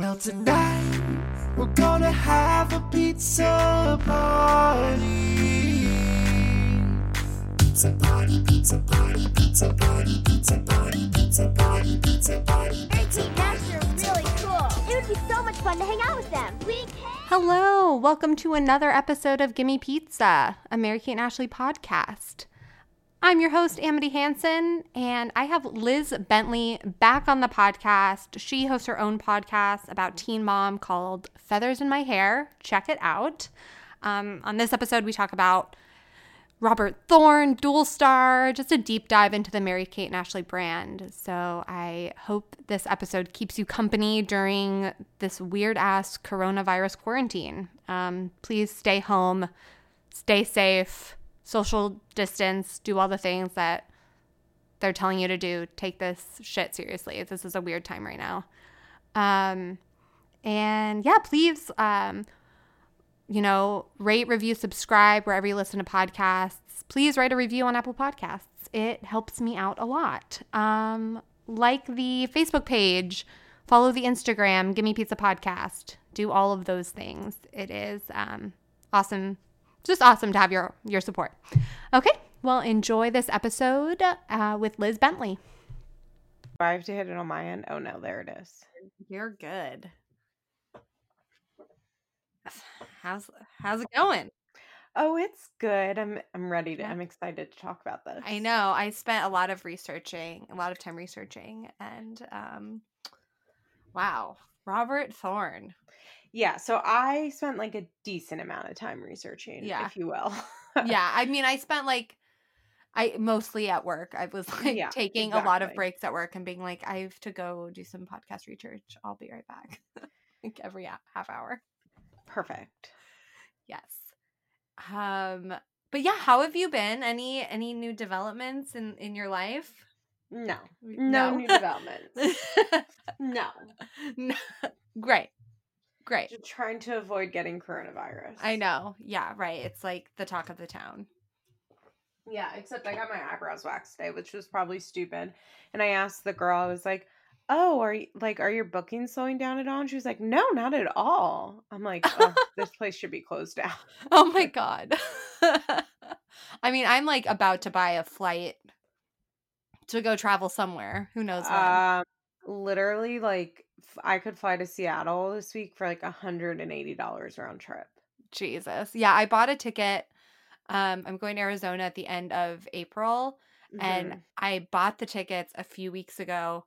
Well, tonight we're gonna have a pizza party. Pizza party, pizza party, pizza party, pizza party, pizza party, pizza party. Hey, Team Master are really cool. It would be so much fun to hang out with them. We can. Hello, welcome to another episode of Gimme Pizza, a Mary Kate and Ashley podcast. I'm your host, Amity Hanson, and I have Liz Bentley back on the podcast. She hosts her own podcast about Teen Mom called Feathers in My Hair. Check it out. Um, on this episode, we talk about Robert Thorne, Dual Star, just a deep dive into the Mary Kate and Ashley brand. So I hope this episode keeps you company during this weird ass coronavirus quarantine. Um, please stay home, stay safe, social distance, do all the things that they're telling you to do. Take this shit seriously. This is a weird time right now. Um, and yeah, please, um, you know, rate, review, subscribe wherever you listen to podcasts. Please write a review on Apple Podcasts. It helps me out a lot. Um, like the Facebook page, follow the Instagram, Gimme Pizza Podcast. Do all of those things. It is um, awesome, just awesome to have your your support. Okay, well, enjoy this episode uh, with Liz Bentley. I have to hit it on my end? Oh no, there it is. You're good. How's how's it going? Oh, it's good. I'm I'm ready to. Yeah. I'm excited to talk about this. I know. I spent a lot of researching, a lot of time researching, and um, wow, Robert Thorne. Yeah, so I spent like a decent amount of time researching, Yeah. if you will. yeah, I mean, I spent like, I mostly at work. I was like Yeah, taking a lot of breaks at work and being like, I have to go do some podcast research. I'll be right back. like every half hour. Perfect. Yes. Um. But yeah, how have you been? Any any new developments in in your life? No, No. no, new developments. no, No. Great. Great. just trying to avoid getting coronavirus. I know. Yeah, right. It's like the talk of the town. Yeah, except I got my eyebrows waxed today, which was probably stupid. And I asked the girl, I was like, "Oh, are you like are your bookings slowing down at all?" And she was like, "No, not at all." I'm like, oh, "This place should be closed down." Oh my god. I mean, I'm like about to buy a flight to go travel somewhere. Who knows when? Um, literally, like I could fly to Seattle this week for like a hundred and eighty dollars round trip. Jesus. Yeah, I bought a ticket. Um, I'm going to Arizona at the end of April. and Mhm. I bought the tickets a few weeks ago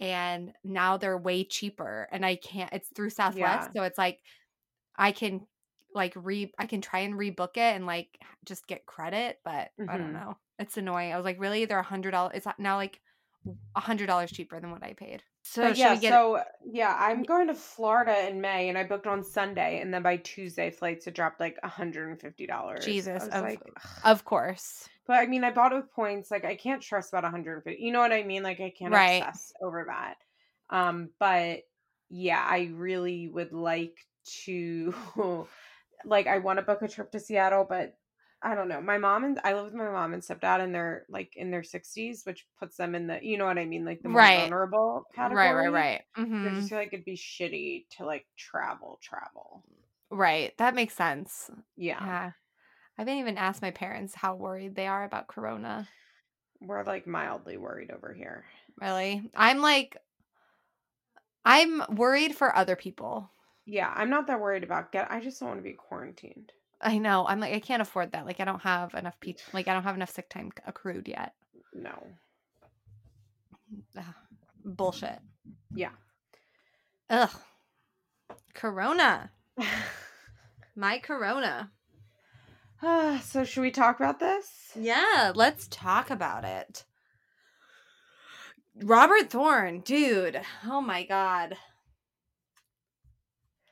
and now they're way cheaper and I can't it's through Southwest Yeah. so it's like I can like re I can try and rebook it and like just get credit but I don't Mhm. know it's annoying I was like really they're a hundred dollars it's now like a hundred dollars cheaper than what I paid so yeah, get so yeah, I'm going to Florida in May, and I booked on Sunday, and then by Tuesday, flights had dropped like hundred and fifty dollars. Jesus, of- like, of course But I mean, I bought it with points. Like, I can't trust about 150. You know what I mean? Like, I can't Right. obsess over that. Um, but yeah, I really would like to, like, I want to book a trip to Seattle, but I don't know. My mom and I live with my mom and stepdad, and they're like in their 60s, which puts them in the, you know what I mean? Like, the more Right. vulnerable category. right right right I hmm just feel like it'd be shitty to like travel, travel. right that makes sense Yeah. yeah I haven't even asked my parents how worried they are about corona We're like mildly worried over here. Really? I'm like I'm worried for other people. Yeah, I'm not that worried about get. I just don't want to be quarantined. I know. I'm like I can't afford that. Like I don't have enough pe- like I don't have enough sick time accrued yet. No. Ugh, bullshit. Yeah. Ugh. Corona. My corona. Ah, so should we talk about this? Yeah, let's talk about it. Robert Thorne, dude. Oh my god.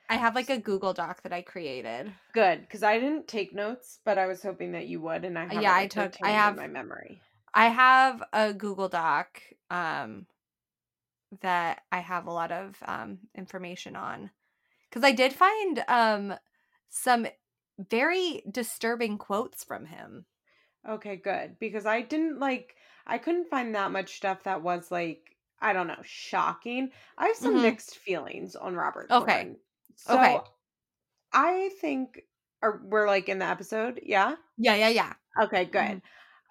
I have like a Google Doc that I created. Good, because I didn't take notes, but I was hoping that you would, and I have Yeah, I took- I have- my memory. I have a Google Doc um that I have a lot of um information on cuz I did find um some very disturbing quotes from him. Okay, good, because I didn't like. I couldn't find that much stuff that was like I don't know, shocking. I have some Mhm. mixed feelings on Robert Okay. Thorne. So Okay. I think or we're like in the episode, yeah? Yeah, yeah, yeah. Okay, good. Mhm.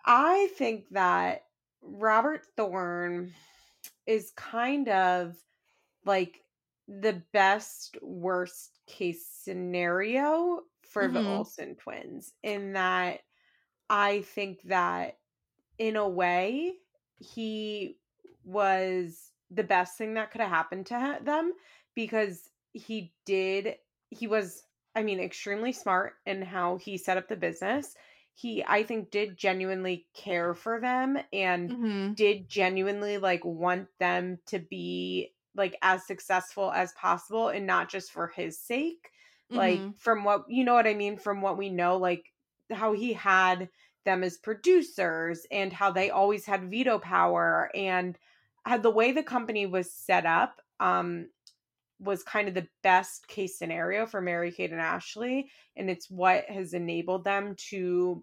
I think that Robert Thorne is kind of like the best worst case scenario for the Mhm. Olsen twins in that I think that in a way he was the best thing that could have happened to them because he did he was I mean extremely smart in how he set up the business. He I think did genuinely care for them and Mhm. did genuinely like want them to be like as successful as possible and not just for his sake like Mhm. from what you know what i mean from what we know like how he had them as producers and how they always had veto power and had the way the company was set up um was kind of the best case scenario for Mary Kate and Ashley and it's what has enabled them to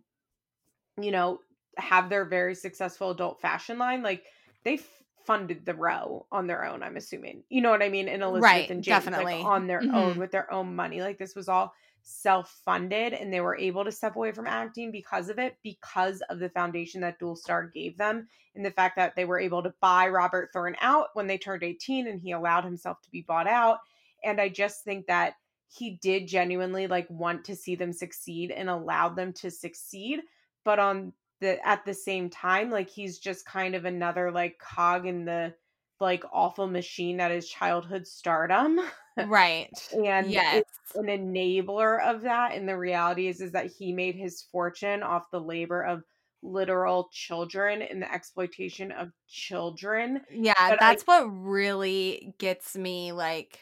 you know have their very successful adult fashion line like they f- funded the row on their own i'm assuming you know what i mean and elizabeth Right, and james definitely. like on their own Mhm. with their own money like this was all self-funded and they were able to step away from acting because of it because of the foundation that dual star gave them and the fact that they were able to buy robert thorne out when they turned 18 and he allowed himself to be bought out. And i just think that he did genuinely like want to see them succeed and allowed them to succeed. But on the at the same time like he's just kind of another like cog in the like awful machine that is childhood stardom Right. and yes. it's an enabler of that and the reality is is that he made his fortune off the labor of literal children and the exploitation of children Yeah, but I- that's what really gets me like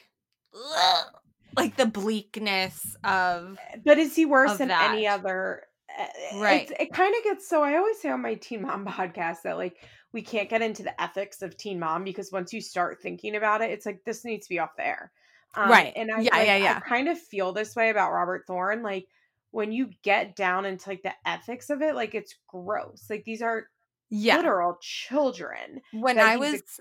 ugh, like the bleakness of but is he worse than any other uh, Right. it's, it kind of gets so i always say on my teen mom podcast that like we can't get into the ethics of teen mom because once you start thinking about it it's like this needs to be off the air Um, Right. and i Yeah, like, yeah, I yeah. kind of feel this way about robert thorne like when you get down into like the ethics of it like it's gross like these are yeah. literal children when I was ex-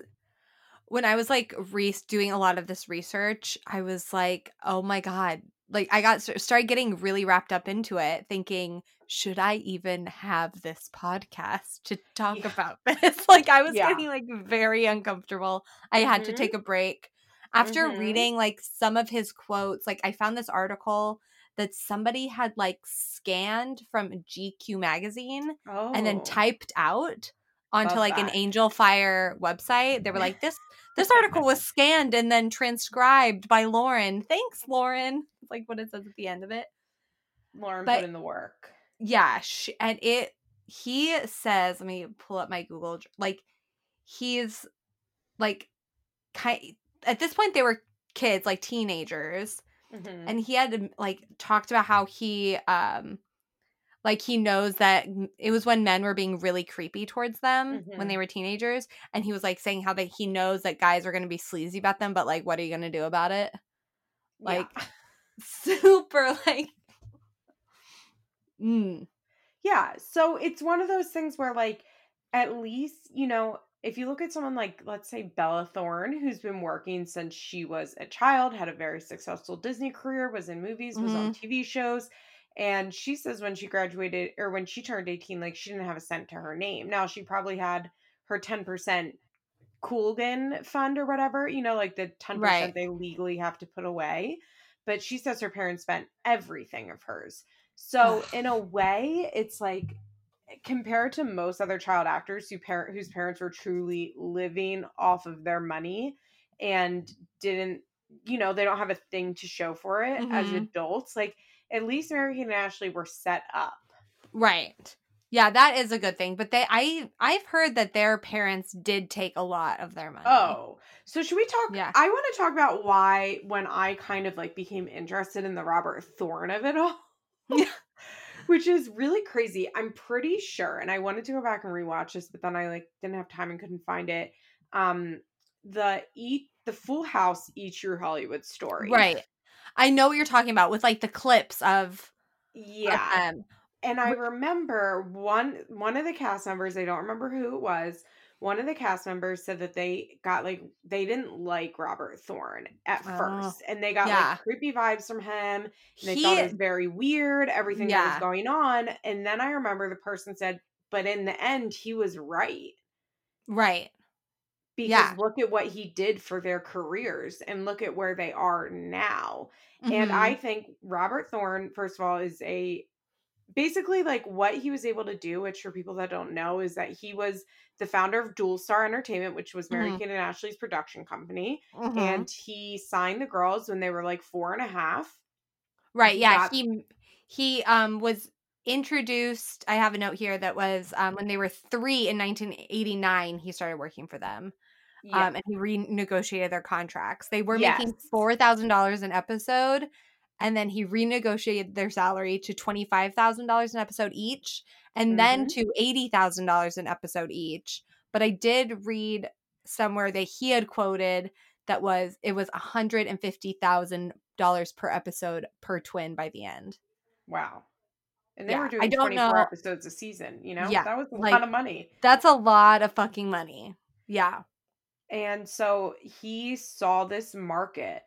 when I was like re- doing a lot of this research, I was like, "Oh my god." Like I got started getting really wrapped up into it thinking, should I even have this podcast to talk Yeah. about this? like I was Yeah. getting like very uncomfortable. I had to take a break. After Mhm. reading like some of his quotes, like I found this article that somebody had like scanned from GQ magazine oh and then typed out onto Love like an. Angel Fire website. They were like, "This this article was scanned and then transcribed by Lauren. Thanks, Lauren." It's like what it says at the end of it. lauren but- put in the work Yeah, sh- and it he says, let me pull up my Google. Like he's like kind at this point they were kids, like teenagers, Mhm. and he had like talked about how he um like he knows that it was when men were being really creepy towards them when they were teenagers and he was like saying how that he knows that guys are going to be sleazy about them but like what are you going to do about it like Yeah. super like mm, Yeah. So it's one of those things where, like, at least, you know, if you look at someone like, let's say, Bella Thorne, who's been working since she was a child, had a very successful Disney career, was in movies, was on TV shows. And she says when she graduated or when she turned 18, like, she didn't have a cent to her name. Now, she probably had her 10% Coogan fund or whatever, you know, like the 10% Right. they legally have to put away. But she says her parents spent everything of hers. So in a way, it's like compared to most other child actors who parent whose parents were truly living off of their money and didn't, you know, they don't have a thing to show for it as Mhm. adults. Like at least Mary Kate and Ashley were set up. right yeah that is a good thing but they i i've heard that their parents did take a lot of their money Oh, so should we talk? Yeah. I want to talk about why when I kind of like became interested in the Robert Thorne of it all. Yeah. Which is really crazy. I'm pretty sure, and I wanted to go back and rewatch this, but then I like didn't have time and couldn't find it. Um, the eat the Full House E True Hollywood story, right i know what you're talking about with like the clips of of Yeah, them. and I remember one one of the cast members. I don't remember who it was. One of the cast members said that they got like they didn't like Robert Thorne at Oh, first, and they got yeah. like creepy vibes from him. And they He- thought it was very weird, everything that was going on. And then I remember the person said, "But in the end, he was right." right. Because Yeah. look at what he did for their careers and look at where they are now. And Mhm. I think Robert Thorne, first of all, is a basically like what he was able to do, which for people that don't know, is that he was the founder of Dual Star Entertainment, which was Mary Mhm. Kate and Ashley's production company. Mhm. And he signed the girls when they were like four and a half. Right. he Yeah. got- He he um was introduced. I have a note here that was um when they were three in 1989. He started working for them. Yeah. Um, and he renegotiated their contracts. They were Yes. making four thousand dollars an episode, and then he renegotiated their salary to twenty five thousand dollars an episode each, and then Mm-hmm. to eighty thousand dollars an episode each. But I did read somewhere that he had quoted that was it was one hundred and fifty thousand dollars per episode per twin by the end. wow. And they Yeah, were I doing don't 24 know- episodes a season, you know? Yeah, That was a like- lot of money. That's a lot of fucking money. Yeah. And so he saw this market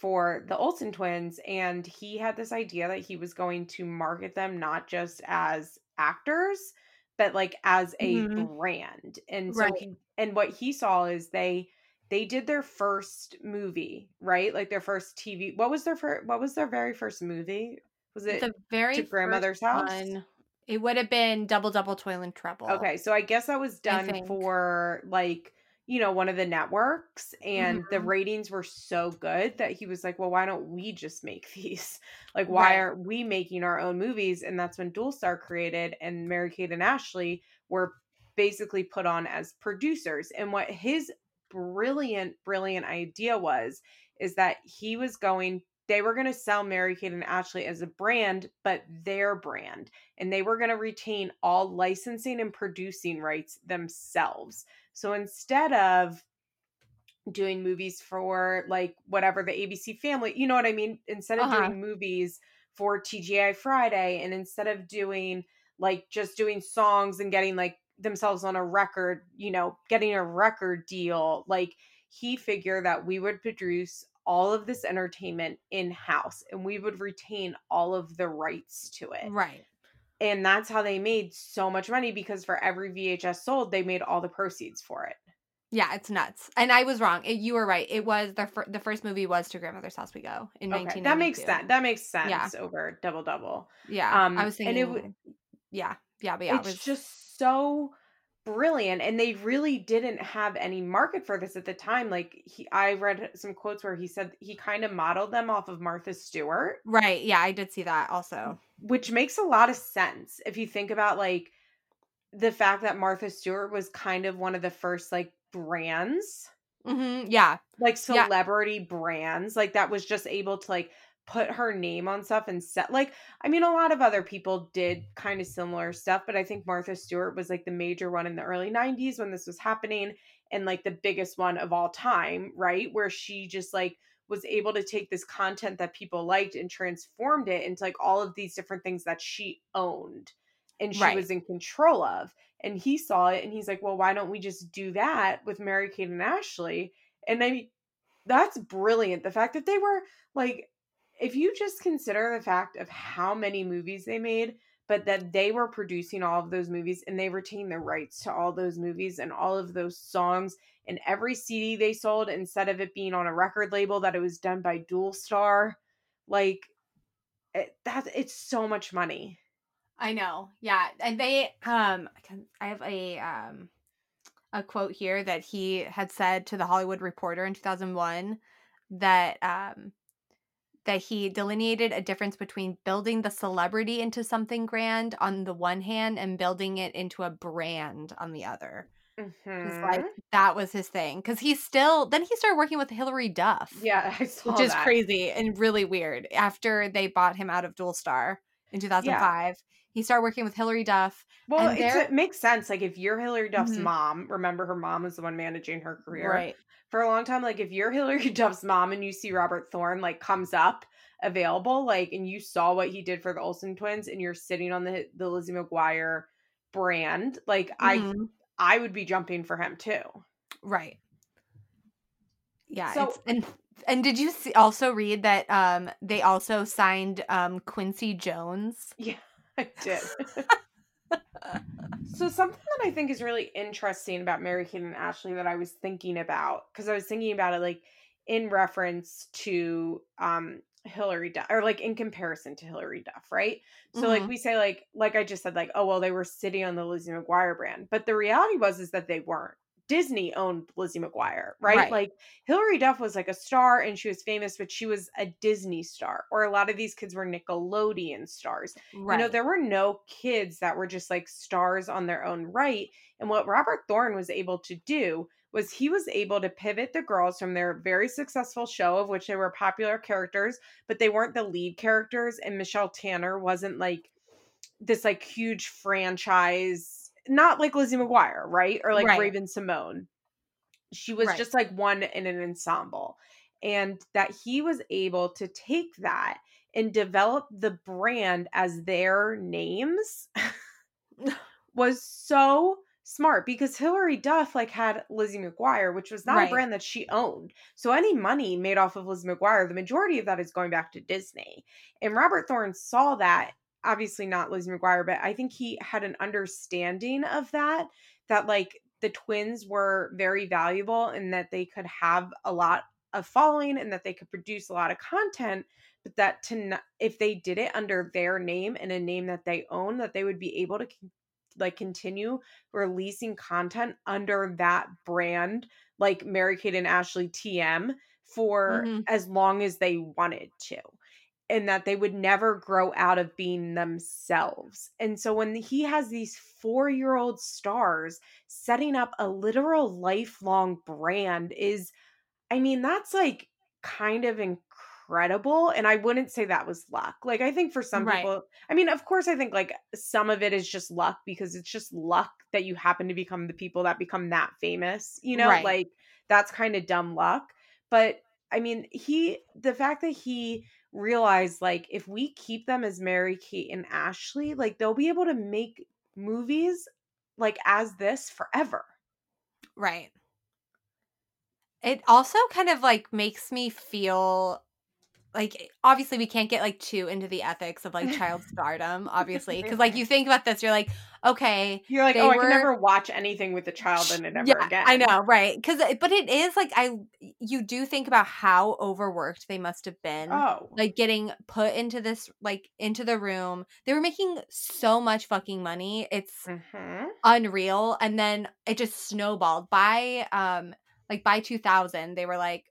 for the Olsen twins and he had this idea that he was going to market them not just as actors but like as a Mhm. brand. And so Right. and what he saw is they they did their first movie, right? Like their first TV. What was their first what was their very first movie? Was it the very to grandmother's house? one, it would have been double double toil and trouble. Okay, so I guess that was done for like, you know, one of the networks and the Mhm. ratings were so good that he was like, "Well, why don't we just make these? Like why Right. aren't we making our own movies?" And that's when Dual Star created and Mary-Kate and Ashley were basically put on as producers. And what his brilliant brilliant idea was is that he was going they were going to sell Mary-Kate and Ashley as a brand, but their brand and they were going to retain all licensing and producing rights themselves. So instead of doing movies for like whatever the ABC family, you know what I mean? Instead of Uh-huh. doing movies for TGI Friday and instead of doing like just doing songs and getting like themselves on a record, you know, getting a record deal, like he figured that we would produce all of this entertainment in house and we would retain all of the rights to it Right. And that's how they made so much money because for every VHS sold, they made all the proceeds for it. Yeah, it's nuts. And I was wrong. It, you were right. It was the fir- the first movie was to grandmother's house we go in Okay, 1992. that makes sense. That makes sense Yeah. over double double. Yeah. Um, I was and thinking it w- Yeah. Yeah, but yeah, it's it was just so brilliant, and they really didn't have any market for this at the time. Like he, I read some quotes where he said he kind of modeled them off of Martha Stewart, Right. Yeah, I did see that also. which makes a lot of sense if you think about like the fact that Martha Stewart was kind of one of the first like brands Mhm. Yeah. like Yeah. celebrity brands like that was just able to like put her name on stuff and set like i mean a lot of other people did kind of similar stuff but i think martha stewart was like the major one in the early 90s when this was happening and like the biggest one of all time right where she just like was able to take this content that people liked and transformed it into like all of these different things that she owned and she Right. was in control of and he saw it and he's like well why don't we just do that with mary kate and ashley and I mean, that's brilliant. The fact that they were like, if you just consider the fact of how many movies they made, but that they were producing all of those movies and they retained the rights to all those movies and all of those songs and every CD they sold, instead of it being on a record label, that it was done by Dual Star. Like, it, that it's so much money. I know. Yeah, and they um I have a um a quote here that he had said to the Hollywood Reporter in 2001 that um that he delineated a difference between building the celebrity into something grand on the one hand and building it into a brand on the other. Mhm. Like that was his thing cuz he still then he started working with Hilary Duff. yeah, I saw Which is that. crazy and really weird. After they bought him out of Dual Star in 2005, he started working with Hilary Duff. Well, it makes sense. Like if you're Hilary Duff's Mhm. mom, remember her mom was the one managing her career Right. For a long time. Like if you're Hilary Duff's mom and you see Robert Thorne like comes up available, like and you saw what he did for the Olsen twins, and you're sitting on the the Lizzie McGuire brand, like I Mhm. I would be jumping for him too. Right. Yeah. So- it's, and and did you see, also read that um they also signed um Quincy Jones? Yeah, I did. so something that I think is really interesting about Mary Kate and Ashley that I was thinking about because I was thinking about it like in reference to um Hilary Duff or like in comparison to Hilary Duff, right? So like Mhm. we say like like I just said like oh well they were sitting on the Lizzie McGuire brand, but the reality was is that they weren't. Disney owned Lizzie McGuire, right? Right. Like Hilary Duff was like a star and she was famous, but she was a Disney star. Or a lot of these kids were Nickelodeon stars. Right. You know, there were no kids that were just like stars on their own right. And what Robert Thorne was able to do was he was able to pivot the girls from their very successful show, of which they were popular characters, but they weren't the lead characters. And Michelle Tanner wasn't like this like huge franchise, not like Lizzie McGuire, right? Or like Right. Raven Symoné. She was Right. just like one in an ensemble. And that he was able to take that and develop the brand as their names was so smart because Hilary Duff like had Lizzie McGuire, which was not Right. a brand that she owned. So any money made off of Lizzie McGuire, the majority of that is going back to Disney. And Robert Thorne saw that, obviously not Lizzie McGuire, but I think he had an understanding of that, that like the twins were very valuable and that they could have a lot of following and that they could produce a lot of content but that to n- if they did it under their name and a name that they own that they would be able to like continue releasing content under that brand like Mary Kate and Ashley TM for Mhm. as long as they wanted to and that they would never grow out of being themselves. And so when he has these 4-year-old stars setting up a literal lifelong brand is I mean that's like kind of incredible and I wouldn't say that was luck. Like I think for some Right. people I mean of course I think like some of it is just luck because it's just luck that you happen to become the people that become that famous, you know? Right. Like that's kind of dumb luck. But I mean, he the fact that he realized like if we keep them as Mary Kate and Ashley, like they'll be able to make movies like as this forever. Right. It also kind of like makes me feel like obviously we can't get like too into the ethics of like child stardom, obviously, because like you think about this, you're like, okay, You're like, oh, I can never watch anything with a child in it ever yeah, again. I know, right? Because but it is like I you do think about how overworked they must have been. Oh, like getting put into this like into the room they were making so much fucking money it's hmm unreal and then it just snowballed by um like by 2000 they were like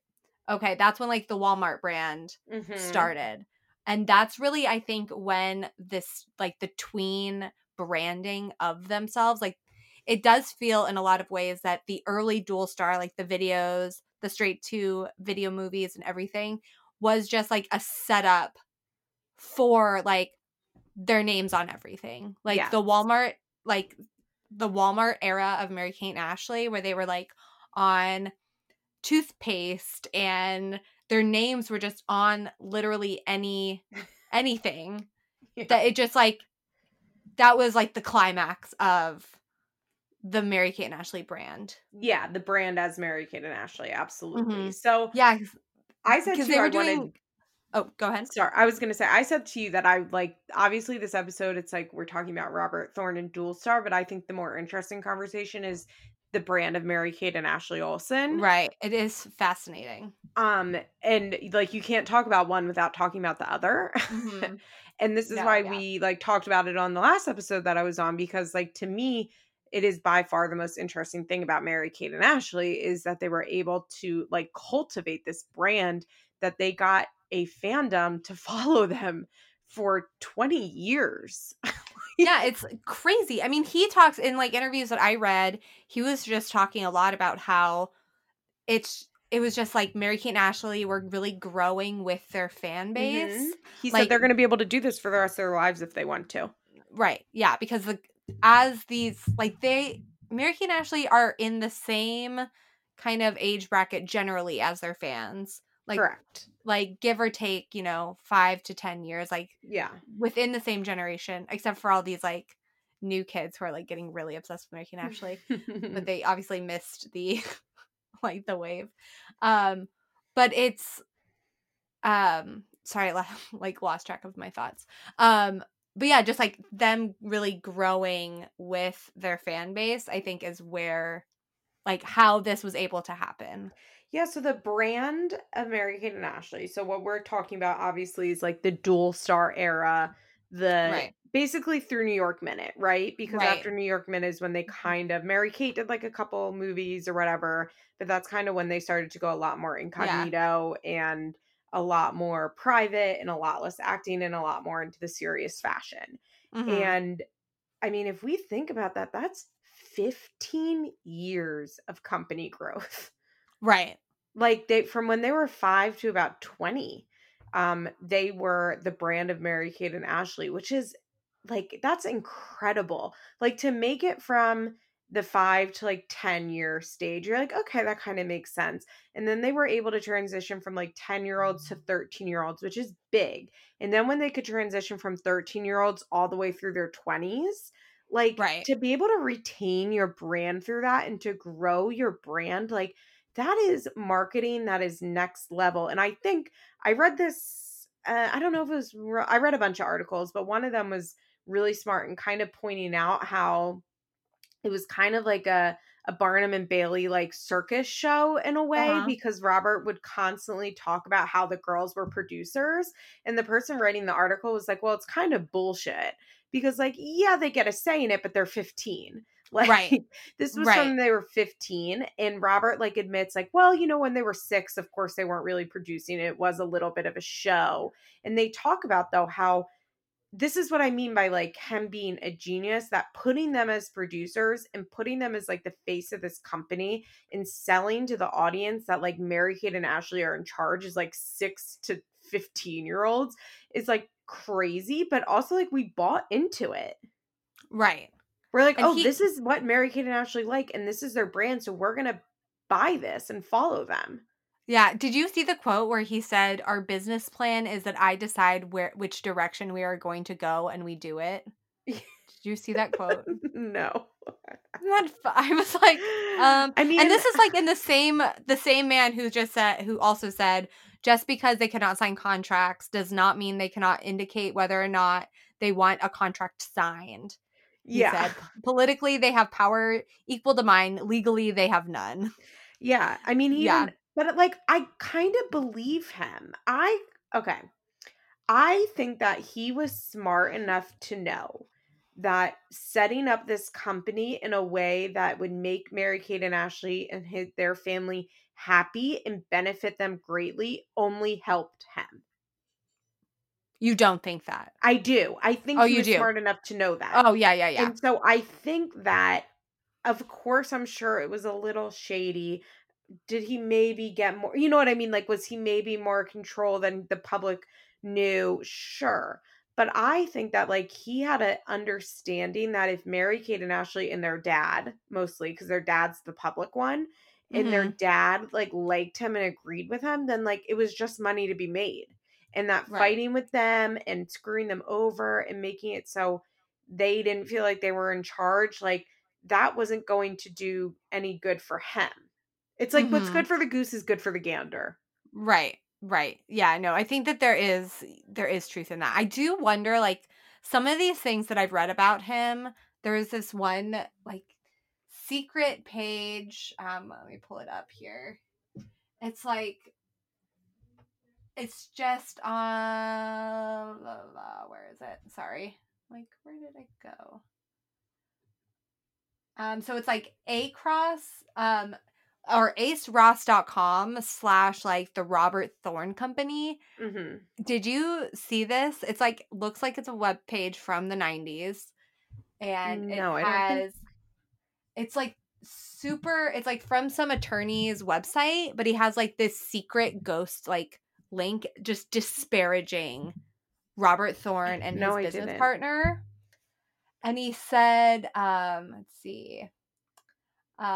okay that's when like the walmart brand hmm started and that's really i think when this like the tween branding of themselves like it does feel in a lot of ways that the early dual star like the videos the straight to video movies and everything was just like a setup for like their names on everything like Yes. the walmart like the walmart era of mary kate and ashley where they were like on toothpaste and their names were just on literally any anything Yeah. that it just like that was like the climax of the Mary Kate and Ashley brand. yeah, the brand as Mary Kate and Ashley, absolutely. Mhm. So Yeah, I said to they you, were I wanted. Oh, go ahead. Sorry, I was gonna say I said to you that I like obviously this episode it's like we're talking about Robert Thorne and Dual Star, but I think the more interesting conversation is the brand of Mary Kate and Ashley Olsen. Right, it is fascinating. Um and like you can't talk about one without talking about the other. Mhm. and this is No, why yeah. we like talked about it on the last episode that I was on because like to me it is by far the most interesting thing about Mary Kate and Ashley is that they were able to like cultivate this brand that they got a fandom to follow them for 20 years. yeah, it's crazy. I mean, he talks in like interviews that I read. He was just talking a lot about how it's. It was just like Mary Kate and Ashley were really growing with their fan base. Mhm. He Like- said they're going to be able to do this for the rest of their lives if they want to. Right. Yeah, because the as these like they Mary Kate and Ashley are in the same kind of age bracket generally as their fans. Like Correct. Like give or take, you know, 5 to 10 years like Yeah. within the same generation except for all these like new kids who are like getting really obsessed with American Ashley, but they obviously missed the like the wave. Um, but it's um sorry, I like lost track of my thoughts. Um, but yeah, just like them really growing with their fan base, I think is where like how this was able to happen. Yeah, so the brand of Mary Kate and Ashley. So what we're talking about obviously is like the dual star era, the Right. basically through New York Minute, right? Because Right. after New York Minute is when they kind of Mary Kate did like a couple movies or whatever, but that's kind of when they started to go a lot more incognito and a lot more private and a lot less acting and a lot more into the serious fashion. Mhm. And I mean, if we think about that, that's 15 years of company growth. Right. Like they from when they were 5 to about 20. Um they were the brand of Mary Kate and Ashley, which is like that's incredible. Like to make it from the 5 to like 10 year stage, you're like, okay, that kind of makes sense. And then they were able to transition from like 10 year olds to 13 year olds, which is big. And then when they could transition from 13 year olds all the way through their 20s, like Right. to be able to retain your brand through that and to grow your brand, like that is marketing that is next level. And I think I read this, uh, I don't know if it was, I read a bunch of articles, but one of them was really smart and kind of pointing out how it was kind of like a a Barnum and Bailey like circus show in a way Uh-huh. because Robert would constantly talk about how the girls were producers and the person writing the article was like, "Well, it's kind of bullshit." Because like, yeah, they get a say in it, but they're 15. Like Right. this was Right. from they were 15 and Robert like admits like, "Well, you know, when they were 6, of course they weren't really producing it. It was a little bit of a show." And they talk about though how this is what I mean by like him being a genius that putting them as producers and putting them as like the face of this company and selling to the audience that like Mary Kate and Ashley are in charge is like six to 15 year olds is like crazy, but also like we bought into it. Right. We're like, And oh, he- this is what Mary Kate and Ashley like, and this is their brand, so we're gonna buy this and follow them. Yeah. Did you see the quote where he said, "Our business plan is that I decide where which direction we are going to go, and we do it." Did you see that quote? no. That I was like, um, I mean, and this is like in the same the same man who just said who also said just because they cannot sign contracts does not mean they cannot indicate whether or not they want a contract signed. Yeah. said politically they have power equal to mine. Legally they have none. Yeah, I mean, he Yeah. but like, I kind of believe him. I okay, I think that he was smart enough to know that setting up this company in a way that would make Mary Kate and Ashley and his, their family happy and benefit them greatly only helped him. You don't think that? I do. I think Oh, he you was do? smart enough to know that. Oh yeah, yeah, yeah. And so I think that, of course, I'm sure it was a little shady. Did he maybe get more? You know what I mean? Like, was he maybe more control than the public knew? Sure. But I think that, like, he had an understanding that if Mary Kate and Ashley and their dad, mostly because their dad's the public one, and their mm-hmm. dad, like, liked him and agreed with him, then, like, it was just money to be made. And that Right. fighting with them and screwing them over and making it so they didn't feel like they were in charge like that wasn't going to do any good for him it's like what's Mhm. good for the goose is good for the gander Right. Right. Yeah, no. I think that there is there is truth in that. I do wonder like some of these things that I've read about him, there is this one like secret page. Um let me pull it up here. It's like it's just on la, la, where is it? Sorry. Like where did it go? Um so it's like across um or aceross.com slash like the Robert Thorne Company. mm-hmm. Did you see this? It's like looks like it's a web page from the 90s. And No, it don't think- has it's like super it's like from some attorney's website, but he has like this secret ghost like link just disparaging Robert Thorne and No, his I business didn't. partner. And he said, um, let's see. Um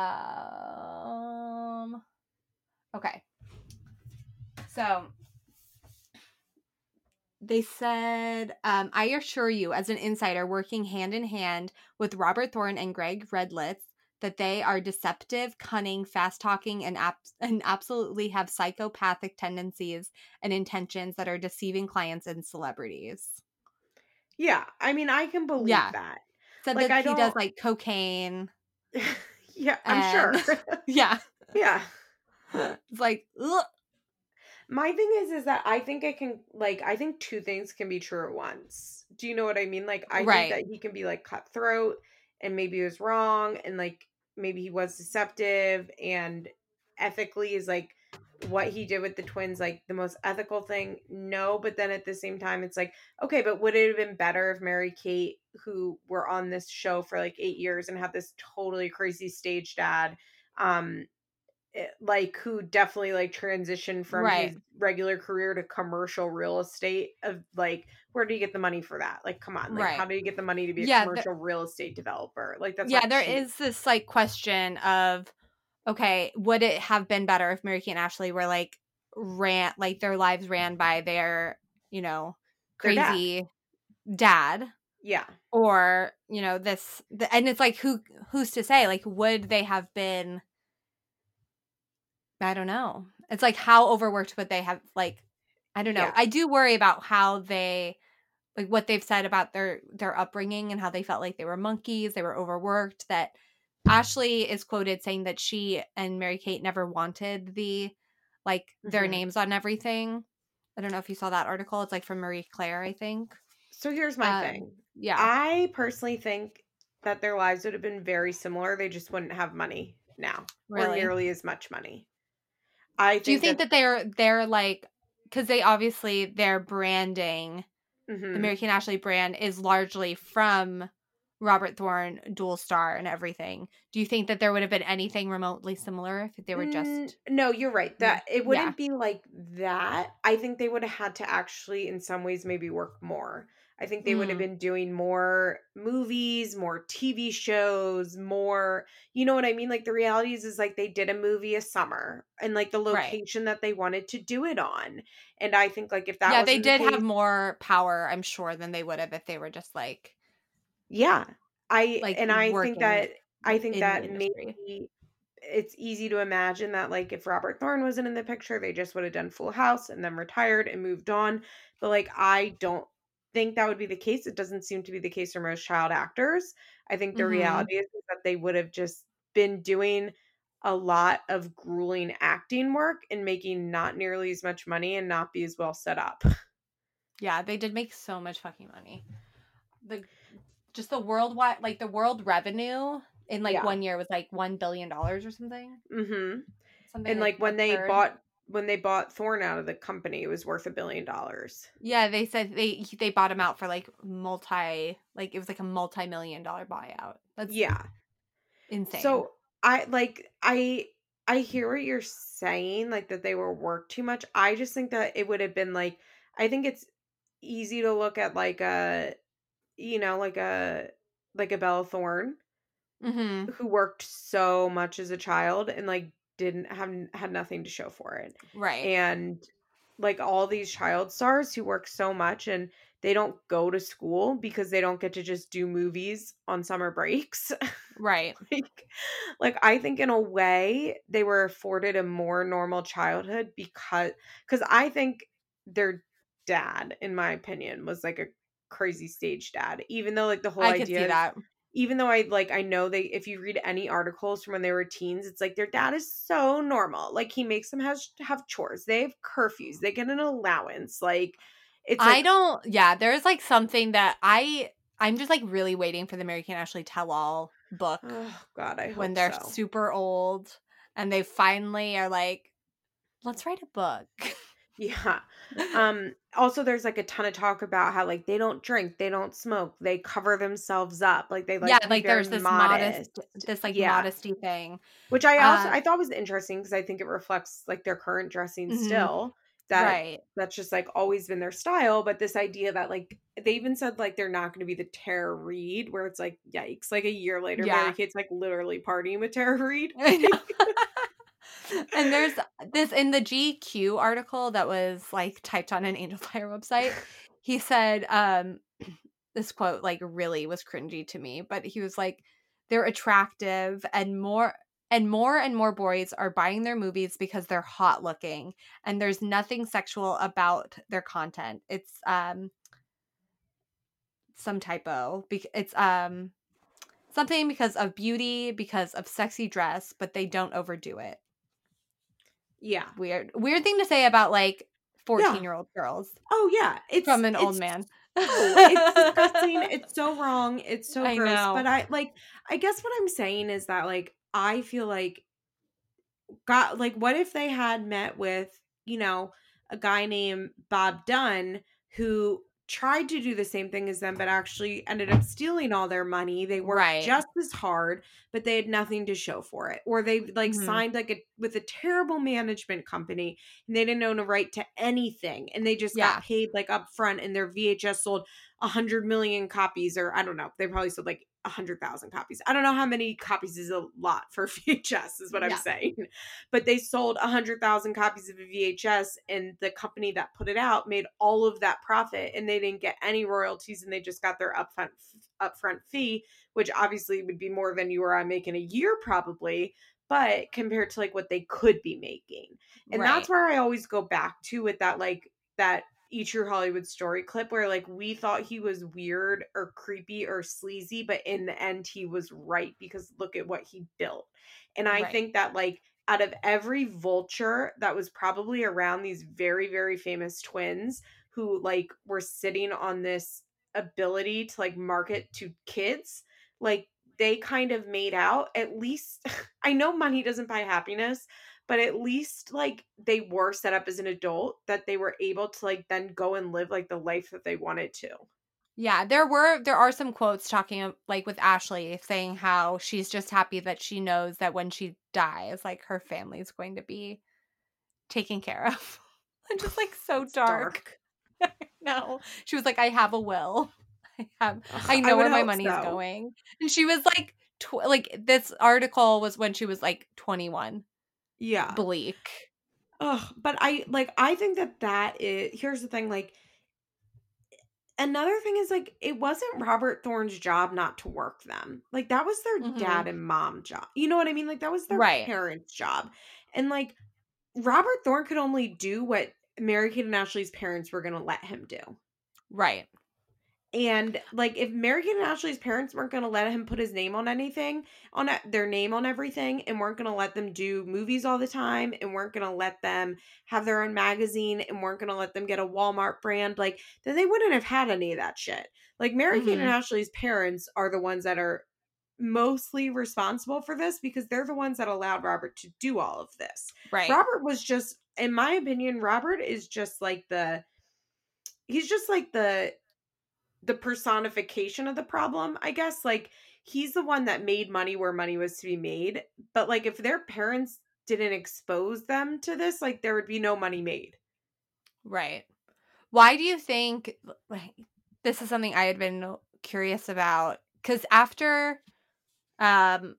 okay. So they said, um, I assure you, as an insider working hand in hand with Robert Thorne and Greg Redlitz, that they are deceptive, cunning, fast talking, and, ab- and absolutely have psychopathic tendencies and intentions that are deceiving clients and celebrities. Yeah, I mean, I can believe Yeah. that. Said Like, that I he does don't- like cocaine. yeah, I'm And- sure. Yeah. yeah. It's like, ugh. My thing is, is that I think it can, like, I think two things can be true at once. Do you know what I mean? Like, I Right. think that he can be like cutthroat and maybe he was wrong and like maybe he was deceptive and ethically is like what he did with the twins like the most ethical thing? No but then at the same time it's like okay but would it have been better if mary kate who were on this show for like eight years and had this totally crazy stage dad um Eh, like who definitely like transitioned from Right. his regular career to commercial real estate of like where do you get the money for that like come on like Right. how do you get the money to be a Yeah, the- commercial real estate developer like that's yeah, there is this like question of, okay, would it have been better if Mary Kate and Ashley were like ran like their lives ran by their, you know, Their dad. crazy dad, yeah or you know this, the, and it's like who who's to say like would they have been? I don't know. It's like how overworked would they have like I don't know. Yeah. I do worry about how they like what they've said about their their upbringing and how they felt like they were monkeys, they were overworked that Ashley is quoted saying that she and Mary Kate never wanted the like their Mhm. names on everything. I don't know if you saw that article. It's like from Marie Claire, I think. so here's my Um, thing Yeah. i personally think that their lives would have been very similar they just wouldn't have money now or nearly as much money i think Do you think that, they're they're like because they obviously their branding, the Mhm. Mary Kate Ashley brand, is largely from Robert Thorne, Dual Star, and everything. Do you think that there would have been anything remotely similar if they were just Mm, no you're right that it wouldn't be like that i think they would have had to actually in some ways maybe work more i think they would have Mm. been doing more movies more tv shows more you know what i mean like the reality is is like they did a movie a summer and like the Right. location that they wanted to do it on and i think like if that yeah, they wasn't the did have more power, I'm sure, than they would have if they were just like yeah i like, and i think that i think that maybe it's easy to imagine that like if robert thorne wasn't in the picture they just would have done full house and then retired and moved on but like i don't think that would be the case it doesn't seem to be the case for most child actors i think the Mhm. reality is, that they would have just been doing a lot of grueling acting work and making not nearly as much money and not be as well set up Yeah, they did make so much fucking money. The just the worldwide like the world revenue in like Yeah. one year was like one billion dollars or something. mm-hmm. Something and like when they absurd. bought when they bought Thorne out of the company it was worth a billion dollars Yeah, they said they they bought him out for like multi like it was like a multi million dollar buyout. That's yeah insane. So I like I I hear what you're saying, like that they were worked too much. I just think that it would have been like I think it's easy to look at like a you know, like a like a Bella Thorne hmm who worked so much as a child and like didn't have had nothing to show for it. right. And like all these child stars who work so much and they don't go to school because they don't get to just do movies on summer breaks. right. like like i think in a way they were afforded a more normal childhood because because i think their dad in my opinion was like a crazy stage dad even though like the whole I idea that. Even though i like i know they if you read any articles from when they were teens it's like their dad is so normal like he makes them have have chores they have curfews they get an allowance like it's I like, don't yeah, there's like something that I I'm just like really waiting for the Mary Kate Ashley tell all book oh god i hope when they're so. super old and they finally are like, let's write a book. yeah um also there's like a ton of talk about how like they don't drink they don't smoke they cover themselves up like they like yeah, like there's this modest, this like Yeah. modesty thing. which i also uh, i thought was interesting because i think it reflects like their current dressing Mhm. still that right. that's just like always been their style but this idea that like they even said like they're not going to be the Tara Reid where it's like yikes like a year later Yeah. Mary Kate's like literally partying with Tara know. and there's this in the GQ article that was like typed on an Angel Fire website. he said um this quote like really was cringy to me but he was like they're attractive and more and more and more boys are buying their movies because they're hot looking and there's nothing sexual about their content it's um some typo it's um something because of beauty because of sexy dress but they don't overdo it Yeah. weird weird thing to say about like 14 year old girls Oh yeah. It's from an old man Oh, it's disgusting. It's so wrong. It's so I gross. know. But I like I guess what I'm saying is that like I feel like God like what if they had met with, you know, a guy named Bob Dunn who tried to do the same thing as them but actually ended up stealing all their money. They worked Right. just as hard, but they had nothing to show for it. Or they like Mhm. signed like a with a terrible management company and they didn't own a right to anything and they just Yeah. got paid like up front and their VHS sold a hundred million copies or I don't know they probably sold like a hundred thousand copies. I don't know how many copies is a lot for VHS is what I'm saying. But they sold a hundred thousand copies of a VHS and the company that put it out made all of that profit and they didn't get any royalties and they just got their upfront upfront fee which obviously would be more than you or I make in a year probably but compared to like what they could be making. And that's where I always go back to with that like that Eat Your Hollywood story clip where like we thought he was weird or creepy or sleazy, but in the end he was right because look at what he built. And I Right. think that like out of every vulture that was probably around these very, very famous twins who like were sitting on this ability to like market to kids, like they kind of made out at least I know money doesn't buy happiness, but at least like they were set up as an adult that they were able to like then go and live like the life that they wanted to. Yeah, there were there are some quotes talking like with Ashley saying how she's just happy that she knows that when she dies, like her family's going to be taken care of. I'm just like so It's dark. No, she was like, I have a will. I have. Ugh, I know would where my hope money is so. going. And she was like, tw- like this article was when she was like 21. Yeah. Bleak. Ugh, but I like I think that that is here's the thing like another thing is like it wasn't Robert Thorne's job not to work them. Like that was their Mhm. dad and mom job. You know what I mean? Like that was their Right. parents' job. And like Robert Thorne could only do what Mary Kate and Ashley's parents were going to let him do. Right. And like if Mary Kate and Ashley's parents weren't going to let him put his name on anything, on a- their name on everything and weren't going to let them do movies all the time and weren't going to let them have their own magazine and weren't going to let them get a Walmart brand, like then they wouldn't have had any of that shit. Like Mary Kate and. Mm-hmm. Ashley's parents are the ones that are mostly responsible for this because they're the ones that allowed Robert to do all of this. Right. Robert was just, in my opinion, Robert is just like the he's just like the the personification of the problem, I guess. Like he's the one that made money where money was to be made. But like if their parents didn't expose them to this, like there would be no money made. Right. Why do you think like this is something I had been curious about cuz after um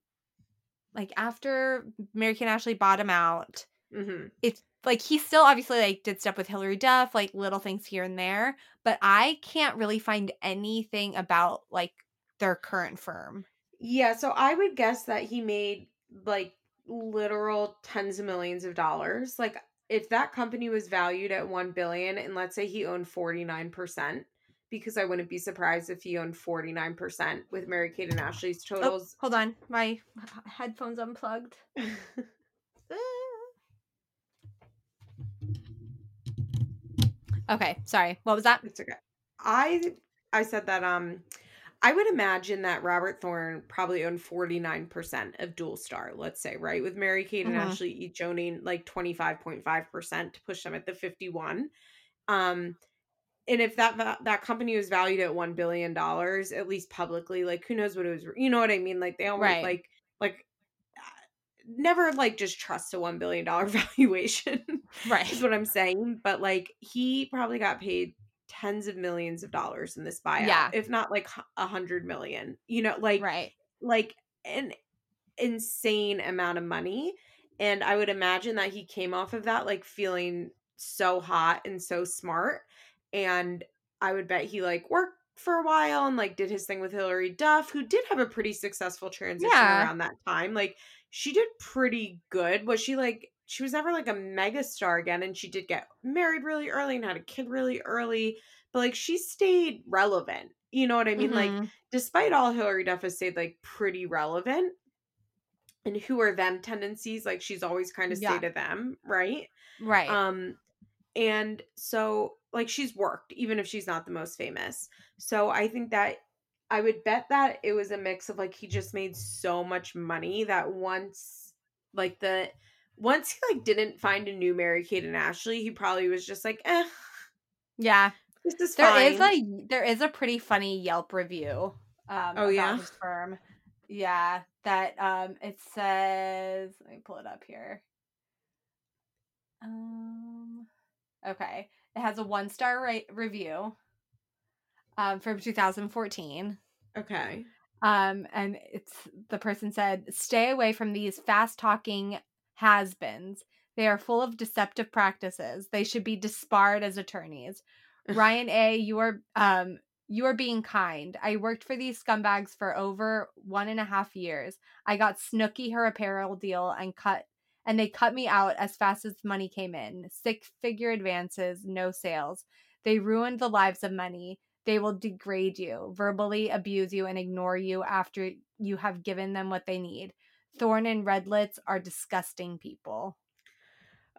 like after Mary Kate and Ashley bought him out, hmm it's like he still obviously like did stuff with Hilary Duff, like little things here and there, but I can't really find anything about like their current firm. Yeah, so I would guess that he made like literal tens of millions of dollars. Like if that company was valued at 1 billion and let's say he owned 49% because I wouldn't be surprised if he owned 49% with Mary Kate and oh, Ashley's Oh, totals. hold on. My headphones unplugged. Okay, sorry. What was that? It's okay. I I said that um I would imagine that Robert Thorne probably owned 49% of Dualstar, let's say, right? With Mary Kate and Mhm. Ashley each owning like 25.5% to push them at the 51. Um and if that that company was valued at 1 billion dollars at least publicly, like who knows what it was, you know what I mean? Like they almost Right. like like never like just trust a 1 billion dollar valuation Right. is what I'm saying. But like he probably got paid tens of millions of dollars in this buyout, Yeah. if not like a hundred million, You know, like Right. like an insane amount of money. And I would imagine that he came off of that like feeling so hot and so smart. And I would bet he like worked for a while and like did his thing with Hilary Duff, who did have a pretty successful transition Yeah. around that time. Like she did pretty good. Was she like she was never like a mega star again and she did get married really early and had a kid really early, but like she stayed relevant. You know what I mean? Like Mhm. despite all Hilary Duff has stayed like pretty relevant and who are them tendencies, like she's always kind of Yeah. stayed to them, right? right. Um and so like she's worked even if she's not the most famous. So I think that I would bet that it was a mix of like he just made so much money that once like the once he like didn't find a new Mary Kate and Ashley, he probably was just like, eh, yeah. this is There fine. is a there is a pretty funny Yelp review. Um, Oh, yeah? his firm. Yeah, that um, it says. Let me pull it up here. Um, okay, it has a one star ra- review. Um, from 2014. Okay. Um, and it's the person said, "Stay away from these fast talking has-beens. They are full of deceptive practices. They should be disbarred as attorneys." Ryan A, you are um you are being kind. I worked for these scumbags for over one and a half years. I got Snooki her apparel deal and cut and they cut me out as fast as money came in. Six figure advances, no sales. They ruined the lives of many. They will degrade you, verbally abuse you, and ignore you after you have given them what they need. Thorne and Redlets are disgusting people.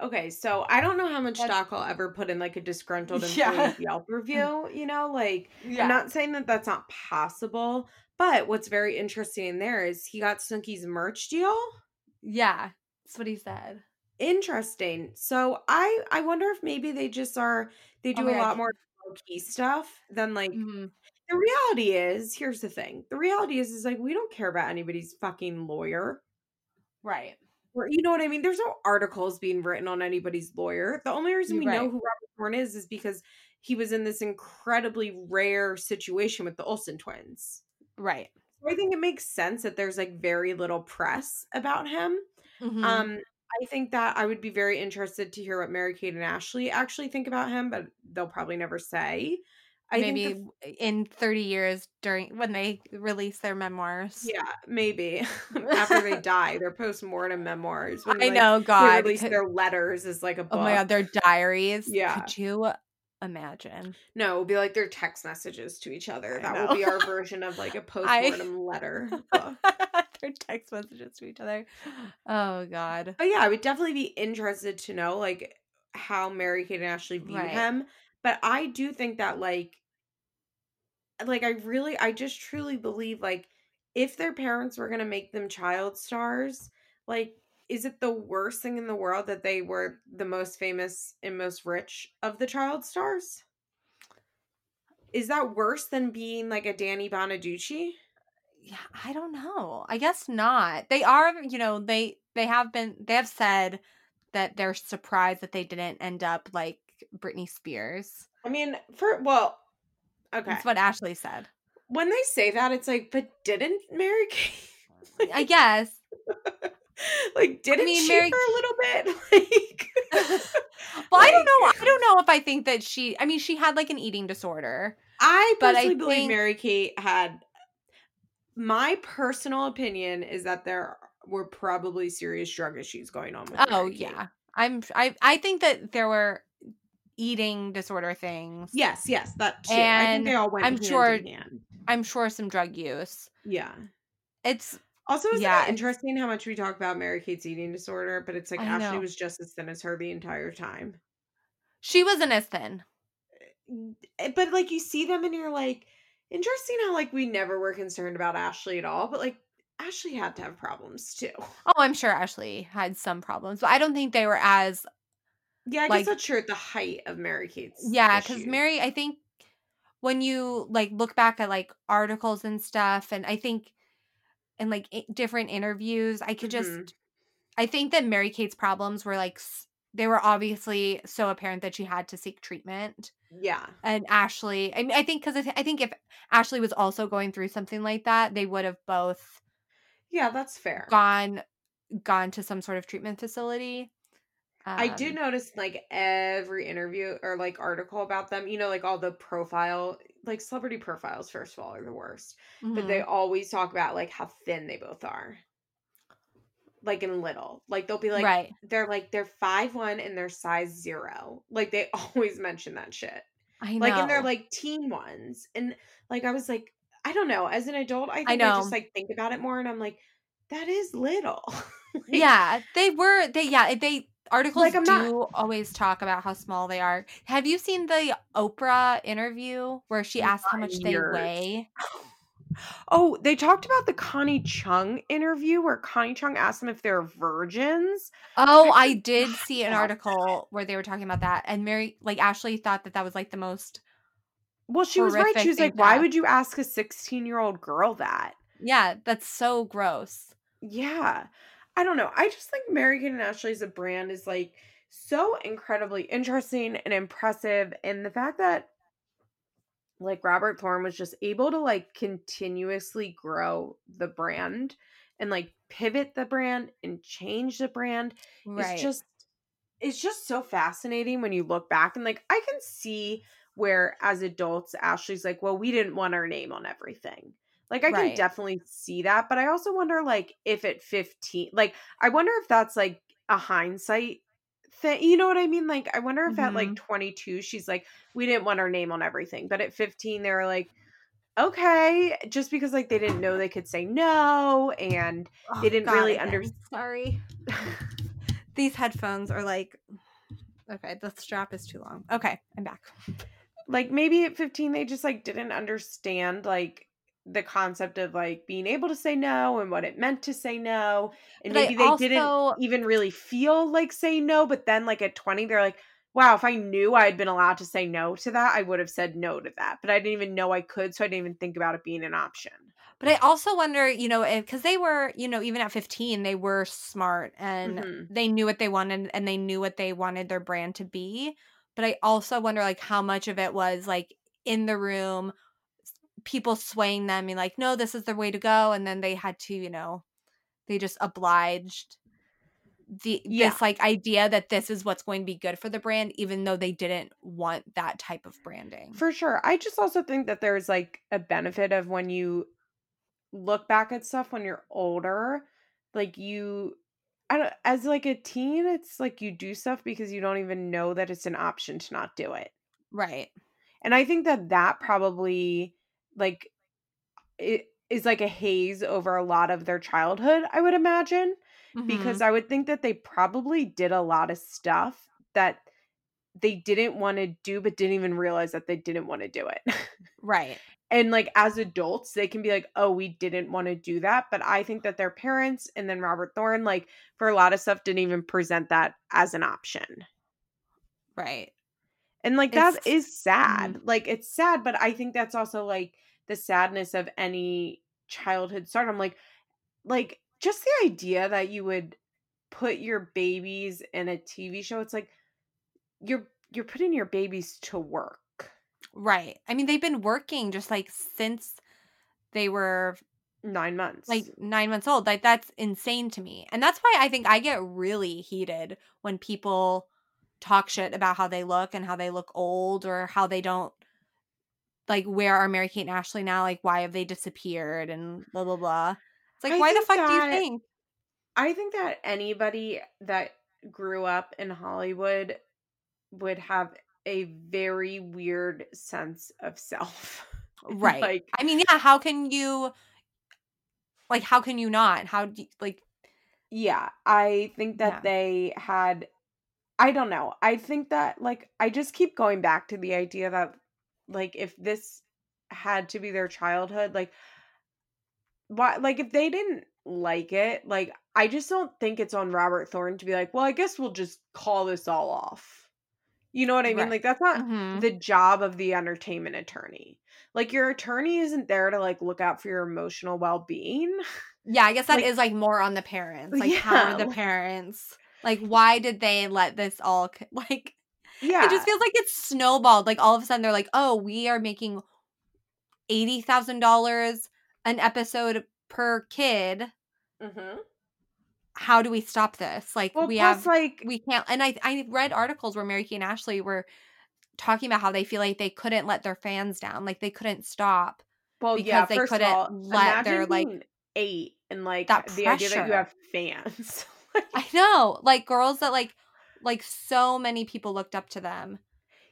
Okay, so I don't know how much That's- stock I'll ever put in like a disgruntled Yeah. Yelp review. You know, like Yeah. I'm not saying that that's not possible, but what's very interesting in there is he got Snooki's merch deal. yeah. That's what he said. Interesting. So I I wonder if maybe they just are they Oh do my a God. lot more key stuff then like Mhm. the reality is. Here's the thing: the reality is is like we don't care about anybody's fucking lawyer. Right. Or you know what I mean? There's no articles being written on anybody's lawyer. The only reason we know who Robert Thorne is is because he was in this incredibly rare situation with the Olsen twins. Right. So I think it makes sense that there's like very little press about him. Mhm. Um, I think that I would be very interested to hear what Mary Kate and Ashley actually think about him, but they'll probably never say. I maybe the, in 30 years during when they release their memoirs. yeah, maybe after they die, their post-mortem memoirs. When, I like, know, They God. release could- their letters is like a book. oh my God, their diaries. Yeah. Could you imagine? No, it would be like their text messages to each other. I That know. will be our version of like a post-mortem letter their text messages to each other. Oh God. But yeah, I would definitely be interested to know like how Mary Kate and Ashley view Right. him. But I do think that like like I really I just truly believe like if their parents were gonna make them child stars, like is it the worst thing in the world that they were the most famous and most rich of the child stars? Is that worse than being like a Danny Bonaduce? Yeah, I don't know. I guess not. They are, you know, they they have been they have said that they're surprised that they didn't end up like Britney Spears. I mean, for well, okay. That's what Ashley said. when they say that, it's like, but didn't Mary Kate? I guess. like, didn't mean, she Mary- for a little bit? Like, Well, I don't know. I don't know if I think that she. I mean, she had like an eating disorder. I But I personally believe think- Mary Kate had. My personal opinion is that there were probably serious drug issues going on with. Oh yeah, I'm. I I think that there were eating disorder things. Yes, yes, that too. I think they all went. I'm sure-. I'm sure some drug use. Yeah. It's Also, Yeah, interesting how much we talk about Mary Kate's eating disorder, but it's like I Ashley know. was just as thin as her the entire time. she wasn't as thin. Eh, but like you see them and you're like interesting how like we never were concerned about ashley at all but like ashley had to have problems too Oh, I'm sure Ashley had some problems, but I don't think they were as yeah i Like- guess that's true at the height of mary kate's yeah. Because. Mary, I think when you like look back at like articles and stuff, and I think in like i- different interviews, I could just Mhm. I think that Mary Kate's problems were like s- they were obviously so apparent that she had to seek treatment. Yeah And Ashley, I, I think because I, th- I think if Ashley was also going through something like that, they would have both yeah that's fair gone gone to some sort of treatment facility. I did Um, notice like every interview or like article about them, you know, like all the profile, like celebrity profiles, first of all, are the worst. But they mhm. always talk about like how thin they both are. Like in little. Like they'll be like right. they're like they're five one and they're size zero. Like they always mention that shit. I know. Like and they're like teen ones. And like I was like, I don't know. As an adult, I think I, know. just like think about it more and I'm like, that is little. Like, yeah, they were. They yeah. They articles like I'm do not- always talk about how small they are. Have you seen the Oprah interview where she asked how much they weigh? Oh, they talked about the Connie Chung interview where Connie Chung asked them if they're virgins. Oh, I I did see an article where they were talking about that, and Mary, like Ashley, thought that that was like the most. Well, she was right. She was like, why would you ask a 16 year old girl that? Yeah, that's so gross. Yeah. I don't know. I just think Mary-Kate and Ashley as a brand is like so incredibly interesting and impressive. And the fact that like Robert Thorne was just able to like continuously grow the brand and like pivot the brand and change the brand Right. it's just it's just so fascinating when you look back and like I can see where as adults Ashley's like, well, we didn't want our name on everything. Like I Right. can definitely see that, but I also wonder like if at 15, like I wonder if that's like a hindsight thing. You know what I mean? Like I wonder if at Mm-hmm. like 22 she's like, we didn't want our name on everything, but at 15 they were like okay just because like they didn't know they could say no and Oh, they didn't really understand. Sorry. These headphones are like. Okay, the strap is too long. Okay, I'm back. like maybe at 15 they just like didn't understand like the concept of like being able to say no and what it meant to say no and But I maybe they also- didn't even really feel like saying no but then like at 20 they're like wow if i knew i had been allowed to say no to that i would have said no to that but i didn't even know i could so i didn't even think about it being an option But I also wonder, you know, because they were, you know, even at 15, they were smart and Mhm. they knew what they wanted and they knew what they wanted their brand to be. But I also wonder, like, how much of it was like in the room, people swaying them and like, no, this is the way to go. And then they had to, you know, they just obliged the Yeah. this like idea that this is what's going to be good for the brand, even though they didn't want that type of branding. For sure. I just also think that there's like a benefit of when you look back at stuff when you're older, like you I don't as like a teen, it's like you do stuff because you don't even know that it's an option to not do it. right. And I think that that probably like it is like a haze over a lot of their childhood, I would imagine Mhm. because I would think that they probably did a lot of stuff that they didn't want to do but didn't even realize that they didn't want to do it. right. and like as adults they can be like oh we didn't want to do that but i think that their parents and then robert thorne like for a lot of stuff didn't even present that as an option Right. and like that It's- is sad like it's sad but i think that's also like the sadness of any childhood stardom like like just the idea that you would put your babies in a tv show it's like you're you're putting your babies to work Right. I mean, they've been working just like since they were nine months like nine months old. Like, that's insane to me. And that's why I think I get really heated when people talk shit about how they look and how they look old or how they don't like where are Mary Kate and Ashley now? Like, why have they disappeared and blah, blah, blah. It's like, I why the fuck do you think? I think that anybody that grew up in Hollywood would have a very weird sense of self. Right. like I mean, yeah, how can you, like, how can you not? How do you, like, yeah, I think that Yeah. they had I don't know. I think that like I just keep going back to the idea that like if this had to be their childhood, like why like if they didn't like it, like I just don't think it's on Robert Thorne to be like, well, I guess we'll just call this all off. You know what I mean? Right. Like that's not mhm. the job of the entertainment attorney. Like your attorney isn't there to like look out for your emotional well-being. Yeah, I guess that Like- is like more on the parents. Like, how are the parents? Like, why did they let this all like? Yeah. It just feels like it's snowballed. Like all of a sudden they're like, oh, we are making eighty thousand dollars an episode per kid. Mhm. how do we stop this? Like Well, we plus, have like, we can't and I I read articles where Mary Kate and Ashley were talking about how they feel like they couldn't let their fans down, like they couldn't stop. well, because yeah. they First of couldn't all, let their, like- eight and like That the idea that you have fans. Like, I know, like girls that like like so many people looked up to them.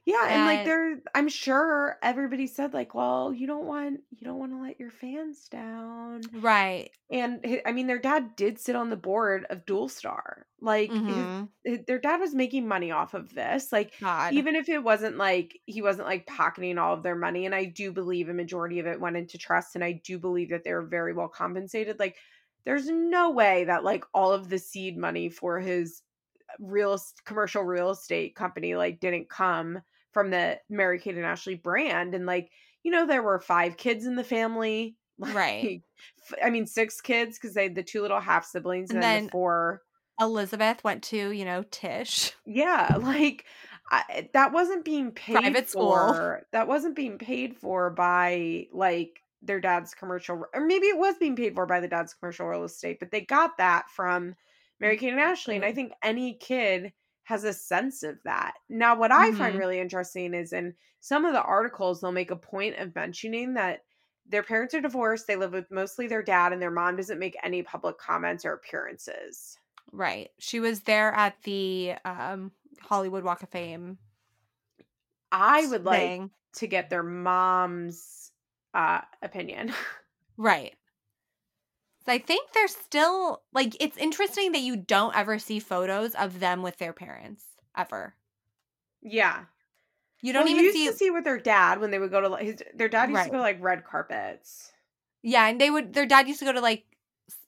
yeah, and like And- they're, I'm sure everybody said like, well, you don't want, you don't want to let your fans down. Right. And I mean, their dad did sit on the board of Dualstar. Like, his- Mhm. hi- their dad was making money off of this. Like, God. even if it wasn't like he wasn't like pocketing all of their money and i do believe a majority of it went into trust and i do believe that they were very well compensated like there's no way that like all of the seed money for his real commercial real estate company like didn't come from the mary kate and ashley brand and like you know there were five kids in the family Right. like, f- i mean six kids because they had the two little half siblings and, And then then- the four Elizabeth went to, you know, Tisch. yeah, like I, that wasn't being paid Private school. for. That wasn't being paid for by like their dad's commercial, or maybe it was being paid for by the dad's commercial real estate, but they got that from Mary Kate and Ashley, and I think any kid has a sense of that. Now, what I find Mhm. really interesting is in some of the articles, they'll make a point of mentioning that their parents are divorced, they live with mostly their dad, and their mom doesn't make any public comments or appearances. Right. She was there at the um Hollywood Walk of Fame. I would like to get their mom's uh opinion. Right. I think they're still like it's interesting that you don't ever see photos of them with their parents ever. yeah. You don't Well, you even used see to see with their dad when they would go to like his their dad used Right. to go to like red carpets. Yeah, and they would their dad used to go to like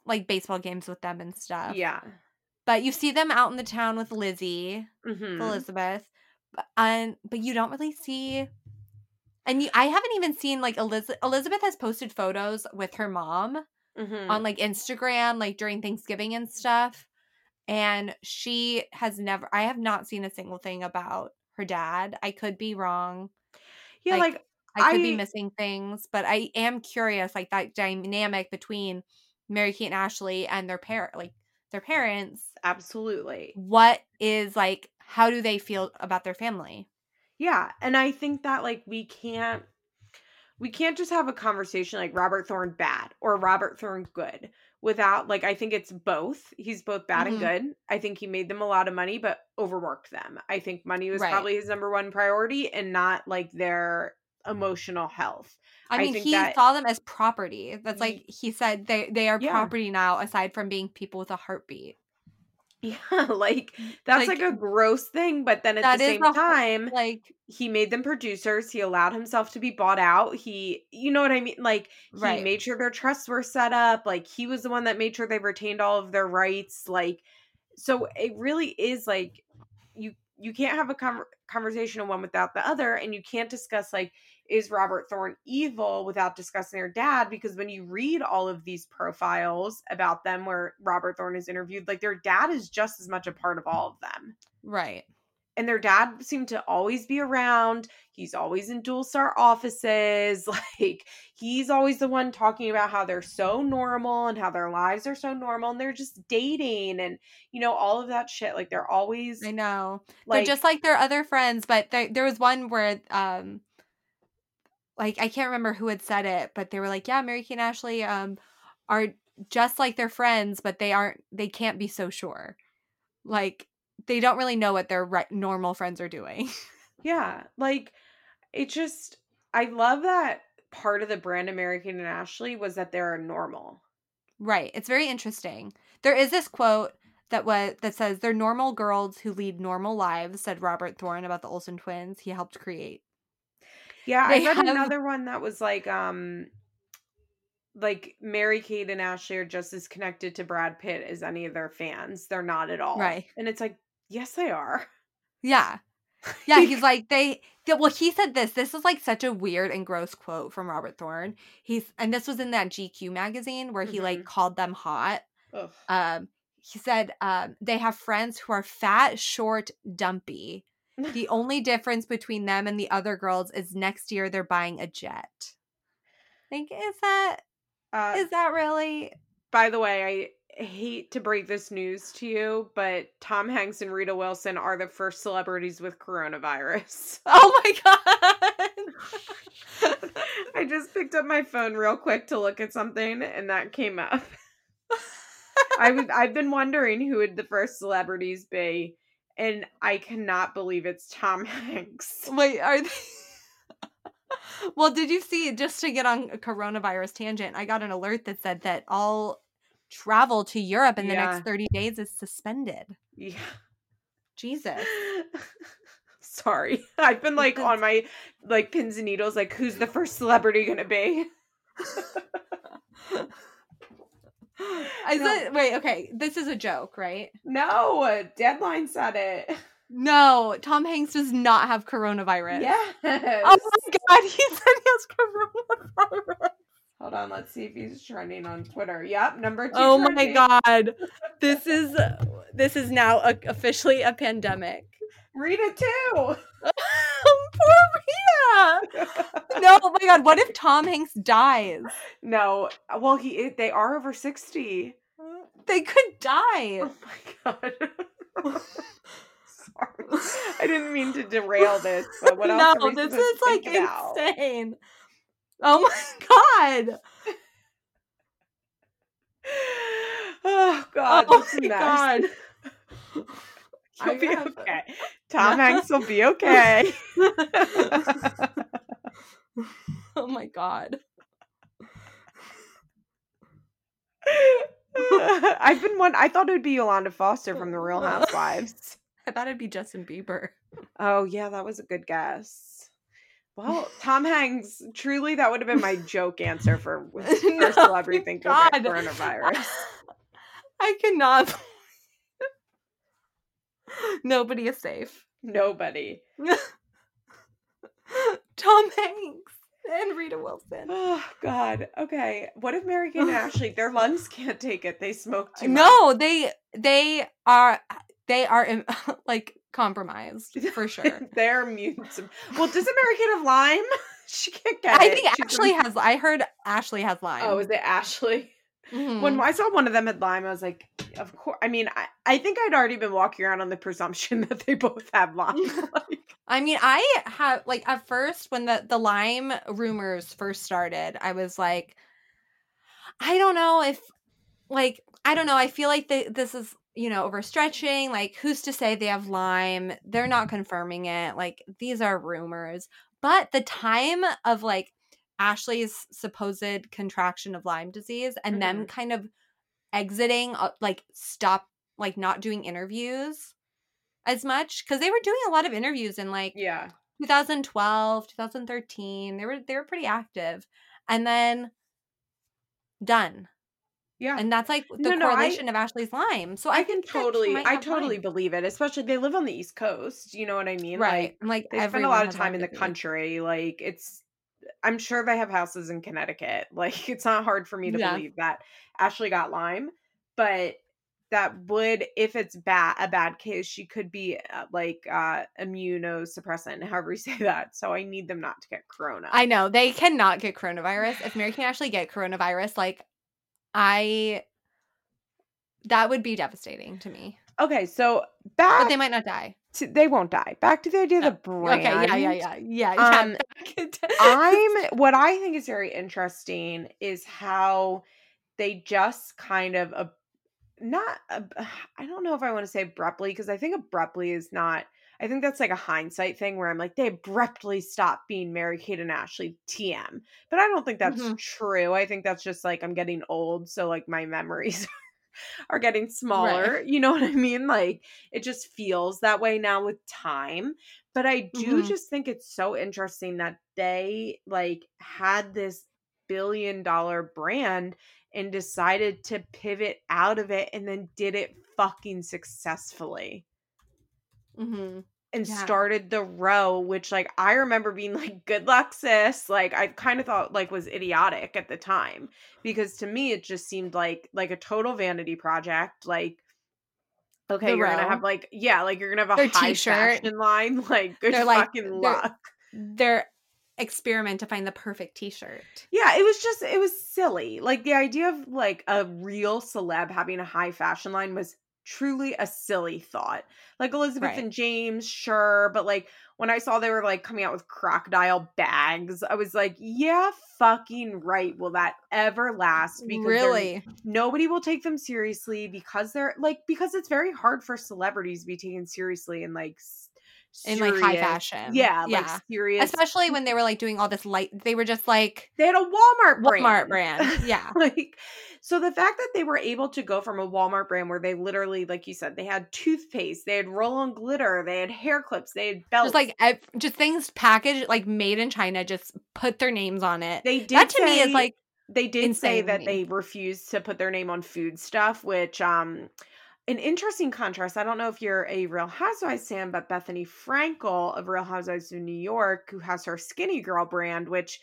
like baseball games with them and stuff. Yeah. But you see them out in the town with Lizzie, with hmm Elizabeth. And but you don't really see and you, I haven't even seen like Elizabeth Elizabeth has posted photos with her mom hmm on like Instagram, like during Thanksgiving and stuff. And she has never, I have not seen a single thing about her dad. I could be wrong. yeah, like, like, I could be missing things, but I am curious, like that dynamic between Mary Kate and Ashley and their parent, like their parents. absolutely. What is like, how do they feel about their family? Yeah, and I think that like we can't we can't just have a conversation like Robert Thorne bad or Robert Thorne good without like I think it's both. He's both bad Mhm. and good. I think he made them a lot of money but overworked them. I think money was Right. probably his number one priority and not like their emotional health. I I mean, think he that- saw them as property. That's like he said they they are Yeah. property now, aside from being people with a heartbeat. Yeah, like that's like, Like, a gross thing, but then at the same a time Like he made them producers. He allowed himself to be bought out. He, you know what I mean? Like he Right. made sure their trusts were set up. Like he was the one that made sure they retained all of their rights. Like, so it really is like you you can't have a con- conversation of one without the other, and you can't discuss like is Robert Thorne evil without discussing their dad because when you read all of these profiles about them where Robert Thorne is interviewed, like their dad is just as much a part of all of them right. and their dad seemed to always be around. He's always in Dualstar offices. Like he's always the one talking about how they're so normal and how their lives are so normal and they're just dating and you know all of that shit. Like they're always I know. like They're just like their other friends, but there, there was one where um like I can't remember who had said it, but they were like, Yeah, Mary Kate and Ashley um are just like their friends, but they aren't they can't be so sure. Like they don't really know what their re- normal friends are doing. yeah, like it just I love that part of the brand American and Ashley was that they're normal. right. It's very interesting. There is this quote that was that says they're normal girls who lead normal lives, said Robert Thorne about the Olsen twins he helped create. Yeah, I They read have- another one that was like um like Mary Kate and Ashley are just as connected to Brad Pitt as any of their fans. They're not at all. Right. And it's like, yes, they are. Yeah. Yeah, he's like they well he said this. This is like such a weird and gross quote from Robert Thorne. He's and this was in that GQ magazine where he like called them hot. Ugh. Um he said um they have friends who are fat, short, dumpy. The only difference between them and the other girls is next year they're buying a jet. Like is that Uh, is that really by the way, I hate to break this news to you, but Tom Hanks and Rita Wilson are the first celebrities with coronavirus. Oh my god. I just picked up my phone real quick to look at something and that came up. I was I've been wondering who would the first celebrities be, and I cannot believe it's Tom Hanks. Wait, are they Well, did you see just to get on a coronavirus tangent, I got an alert that said that all travel to Europe in the Yeah. next 30 days is suspended. Yeah. Jesus. Sorry. I've been like on my like pins and needles, like who's the first celebrity gonna be? Is No. it wait, okay. This is a joke, right? No, deadline said it. No, Tom Hanks does not have coronavirus. Yes. Oh my god, he said he has coronavirus. Hold on, let's see if he's trending on Twitter. Yep, number two. Oh my god. This is this is now a, officially a pandemic. Rita too. Poor Rita. No, oh my god, what if Tom Hanks dies? no, uh, well, he eh, they are over sixty. Mm, they could die. Oh my god. Sorry, I didn't mean to derail this. But what else? no, this is like think about? insane. Oh my god. Oh god, oh this is a my god. You'll be have- okay. Tom Hanks will be okay. oh my god. I've been one. I thought it would be Yolanda Foster from The Real Housewives. I thought it'd be Justin Bieber. Oh yeah, that was a good guess. Well, Tom Hanks. Truly, that would have been my joke answer for first No, celebrity think coronavirus. I cannot. Nobody is safe. Nobody. Tom Hanks and Rita Wilson. Oh God. Okay. What if Mary Kate and Ashley? Their lungs can't take it. They smoke too much. No, they they are they are like compromised for sure. They're immune to. Well, doesn't Mary Kate have Lyme? she can't get it. I it. think Ashley has. I heard Ashley has Lyme. Oh, is it Ashley? Mhm. When I saw one of them had Lyme, I was like, of course. I mean, I, I think I'd already been walking around on the presumption that they both have Lyme. like, I mean, I have like at first when the the Lyme rumors first started, I was like, I don't know if like I don't know. I feel like they, this is you know overstretching. Like, who's to say they have Lyme? They're not confirming it. Like, these are rumors. But the time of like Ashley's supposed contraction of Lyme disease and them mm-hmm. kind of exiting, uh, like stop, like not doing interviews as much because they were doing a lot of interviews in like yeah. 2012 2013 they were they were pretty active and then done Yeah. and that's like the No, no, I- correlation of ashley's lyme so i, I can think that she totally, I totally Lyme. believe it. Especially they live on the East Coast. You know what I mean? right Like, and like they spend a lot of time in the country. Like it's, I'm sure they have houses in Connecticut. Like it's not hard for me to Yeah. believe that Ashley got Lyme, but that would, if it's bad, a bad case, she could be uh, like uh immunosuppressant, however you say that. So I need them not to get corona. i know they cannot get coronavirus if mary can actually get coronavirus like i that would be devastating to me okay, so back, but they might not die to, they won't die. Back to the idea of the brand. okay yeah yeah yeah yeah, yeah. Um, I'm what I think is very interesting is how they just kind of uh, not I don't know if I want to say abruptly because I think abruptly is not I think that's like a hindsight thing where I'm like they abruptly stopped being Mary Kate and Ashley TM. But I don't think that's Mhm. true. I think that's just like I'm getting old so like my memories are getting smaller. You know what I mean? Like it just feels that way now with time. But I do Mhm. just think it's so interesting that they like had this billion dollar brand and decided to pivot out of it and then did it fucking successfully hmm and Yeah. started the row which like i remember being like good luck sis like i kind of thought like was idiotic at the time because to me it just seemed like like a total vanity project like okay The you're gonna have like yeah like you're gonna have a Their high t-shirt. fashion line like good They're, like- fucking they're- luck their experiment to find the perfect t-shirt. Yeah, it was just it was silly. Like the idea of like a real celeb having a high fashion line was truly a silly thought. Like Elizabeth Right. and James, sure, but like when I saw they were like coming out with crocodile bags, I was like, yeah, fucking right. Will that ever last? they're- really? nobody will take them seriously because they're like because it's very hard for celebrities to be taken seriously in like In like high fashion. Yeah, like Yeah. serious. Especially when they were like doing all this light they were just like they had a Walmart brand. Walmart brand. Yeah. like so the fact that they were able to go from a Walmart brand where they literally, like you said, they had toothpaste, they had roll on glitter, they had hair clips, they had belts. just like ev- just things packaged like made in China just put their names on it. they did That to me is like they did say that they refused to put their name on food stuff, which um an interesting contrast. I don't know if you're a Real Housewives fan, but Bethenny Frankel of Real Housewives of New York, who has her Skinny Girl brand, which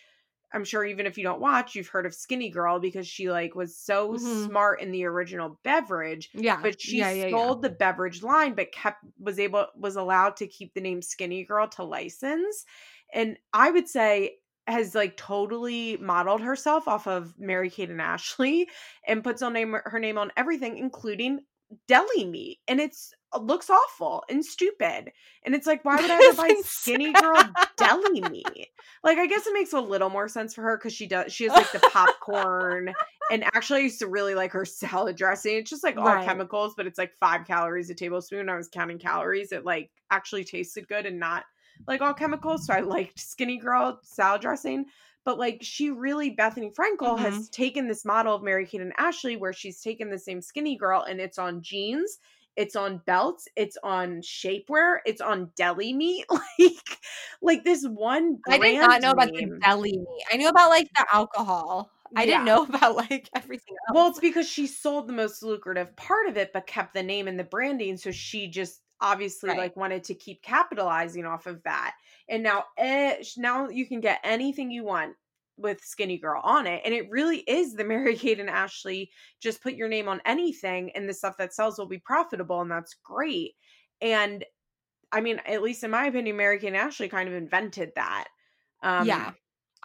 I'm sure even if you don't watch, you've heard of Skinny Girl because she like was so Mhm. smart in the original beverage yeah. but she yeah, yeah, yeah. sold the beverage line but kept was able was allowed to keep the name skinny girl to license and i would say has like totally modeled herself off of mary kate and ashley and puts on name her name on everything including deli meat and it's it looks awful and stupid and it's like why would i ever buy skinny girl deli meat like i guess it makes a little more sense for her because she does she has like the popcorn and actually I used to really like her salad dressing. It's just like all Right. chemicals, but it's like five calories a tablespoon. I was counting calories. It like actually tasted good and not like all chemicals. So I liked Skinny Girl salad dressing. But like she really, Bethenny Frankel Mm-hmm. has taken this model of Mary Kate and Ashley where she's taken the same Skinny Girl and it's on jeans. It's on belts, it's on shapewear, it's on deli meat. Like, like this one. I did not know about name. the deli meat. I knew about like the alcohol. I didn't know about like everything else. Well, it's because she sold the most lucrative part of it, but kept the name and the branding. So she just obviously Right. like wanted to keep capitalizing off of that. And now, eh, now you can get anything you want with Skinny Girl on it, and it really is the Mary Kate and Ashley. Just put your name on anything, and the stuff that sells will be profitable, and that's great. And I mean, at least in my opinion, Mary Kate and Ashley kind of invented that. Um, yeah.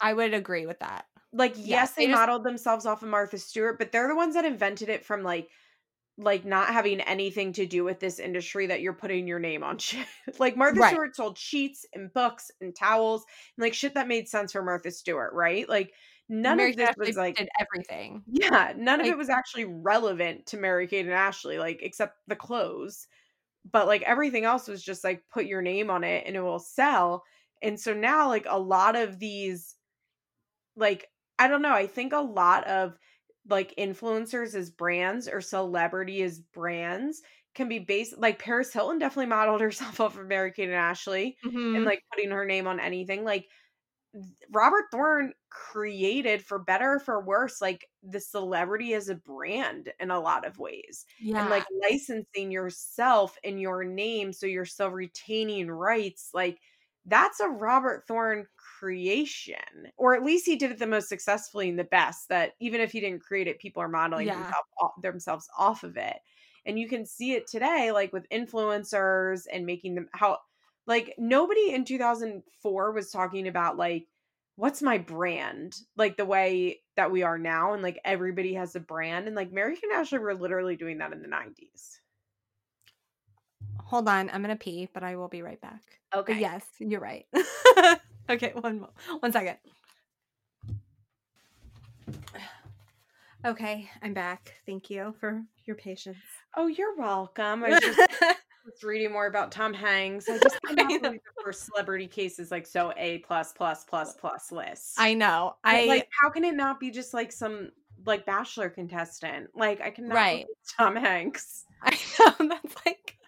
I would agree with that. like yes, Yes, they, they just- modeled themselves off of Martha Stewart, but they're the ones that invented it from like like not having anything to do with this industry that you're putting your name on shit. like Martha Right. Stewart sold sheets and books and towels and like shit that made sense for Martha Stewart, right? Like none Mary of this Kate was like everything. yeah, none of it was actually relevant to Mary Kate and Ashley, like except the clothes. But like everything else was just like put your name on it and it will sell. And so now like a lot of these like I don't know, I think a lot of like influencers as brands or celebrity as brands can be based like Paris Hilton definitely modeled herself off of Mary Kate and Ashley Mhm. and like putting her name on anything like Robert Thorne created for better or for worse like the celebrity as a brand in a lot of ways yeah. and like licensing yourself and your name so you're still retaining rights like that's a Robert Thorne creation or at least he did it the most successfully and the best that even if he didn't create it people are modeling Yeah. themselves, off, themselves off of it and you can see it today like with influencers and making them how like nobody in 2004 was talking about like what's my brand like the way that we are now and like everybody has a brand and like Mary and Ashley were literally doing that in the 90s Hold on, I'm gonna pee, but I will be right back. okay But yes, you're right. okay, one mo- one second. Okay, I'm back. Thank you for your patience. oh you're welcome i was just was reading more about Tom Hanks I just I cannot know. believe the first celebrity case is like so A plus plus plus plus list I know. But, I like how can it not be just like some like bachelor contestant like I cannot Right. believe Tom Hanks I know that's like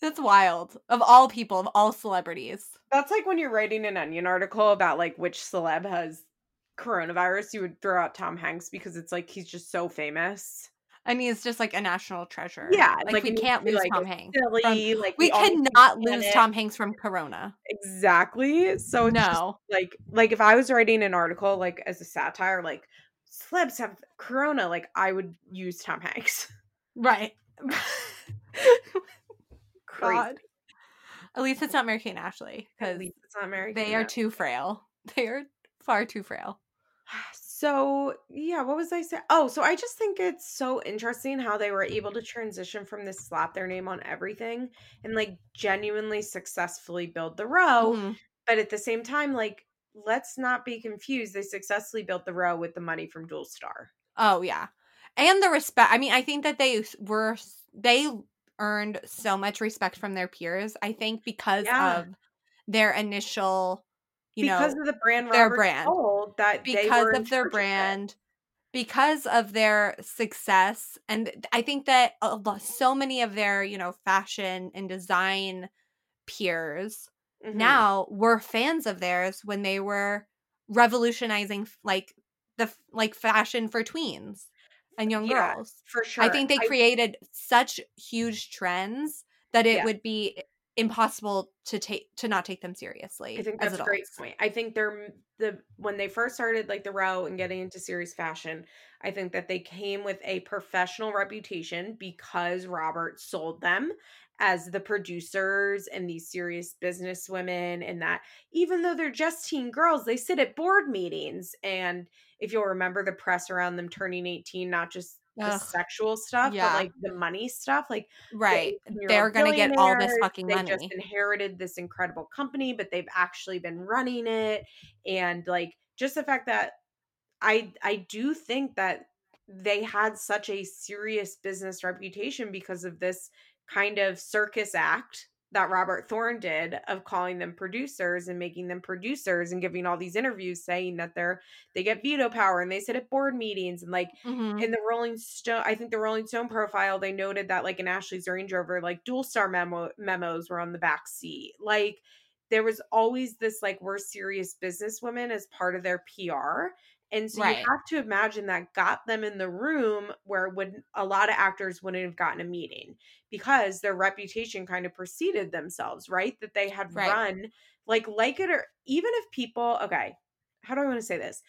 that's wild. Of all people, of all celebrities. That's like when you're writing an Onion article about like which celeb has coronavirus, you would throw out Tom Hanks because it's like he's just so famous. And he's just like a national treasure. Yeah, Like, like, we can't lose like, Tom Hanks. Silly, like We to cannot lose it. Tom Hanks from Corona. Exactly. So it's just, No. like like if I was writing an article like as a satire, like celebs have corona, like I would use Tom Hanks. Right. God. At least it's not Mary Kate and Ashley because it's not Mary. they are too frail. They are far too frail. So, yeah, what was I saying? Oh, so I just think it's so interesting how they were able to transition from this slap their name on everything and like genuinely successfully build the row. Mhm. But at the same time, like, let's not be confused. They successfully built the row with the money from Dualstar. Oh yeah, and the respect. I mean, I think that they were they earned so much respect from their peers. I think because Yeah. of their initial, you know, because know, of the brand their Robert brand. that because of their brand, because of their success, and I think that so many of their you know fashion and design peers Mhm. now were fans of theirs when they were revolutionizing like the like fashion for tweens and young Yeah, girls. for sure. I think they created such huge trends that it Yeah. would be impossible to take to not take them seriously. I think that's a great point. I think they're the when they first started like the row and getting into serious fashion, I think that they came with a professional reputation because Robert sold them as the producers and these serious business women and that even though they're just teen girls, they sit at board meetings and if you'll remember the press around them turning 18, not just the Ugh, sexual stuff, yeah. but like the money stuff, like right. They're gonna get all this fucking they money. They just inherited this incredible company, but they've actually been running it. And like just the fact that I I do think that they had such a serious business reputation because of this kind of circus act that Robert Thorne did of calling them producers and making them producers and giving all these interviews saying that they're they get veto power and they sit at board meetings and like Mhm. in the Rolling Stone, I think the Rolling Stone profile, they noted that like in Ashley's Range Rover, like Dualstar memo memos were on the back seat. Like there was always this like we're serious businesswomen as part of their PR. And so Right. you have to imagine that got them in the room where would a lot of actors wouldn't have gotten a meeting because their reputation kind of preceded themselves, right? That they had Right. run like like it or even if people okay, how do I want to say this?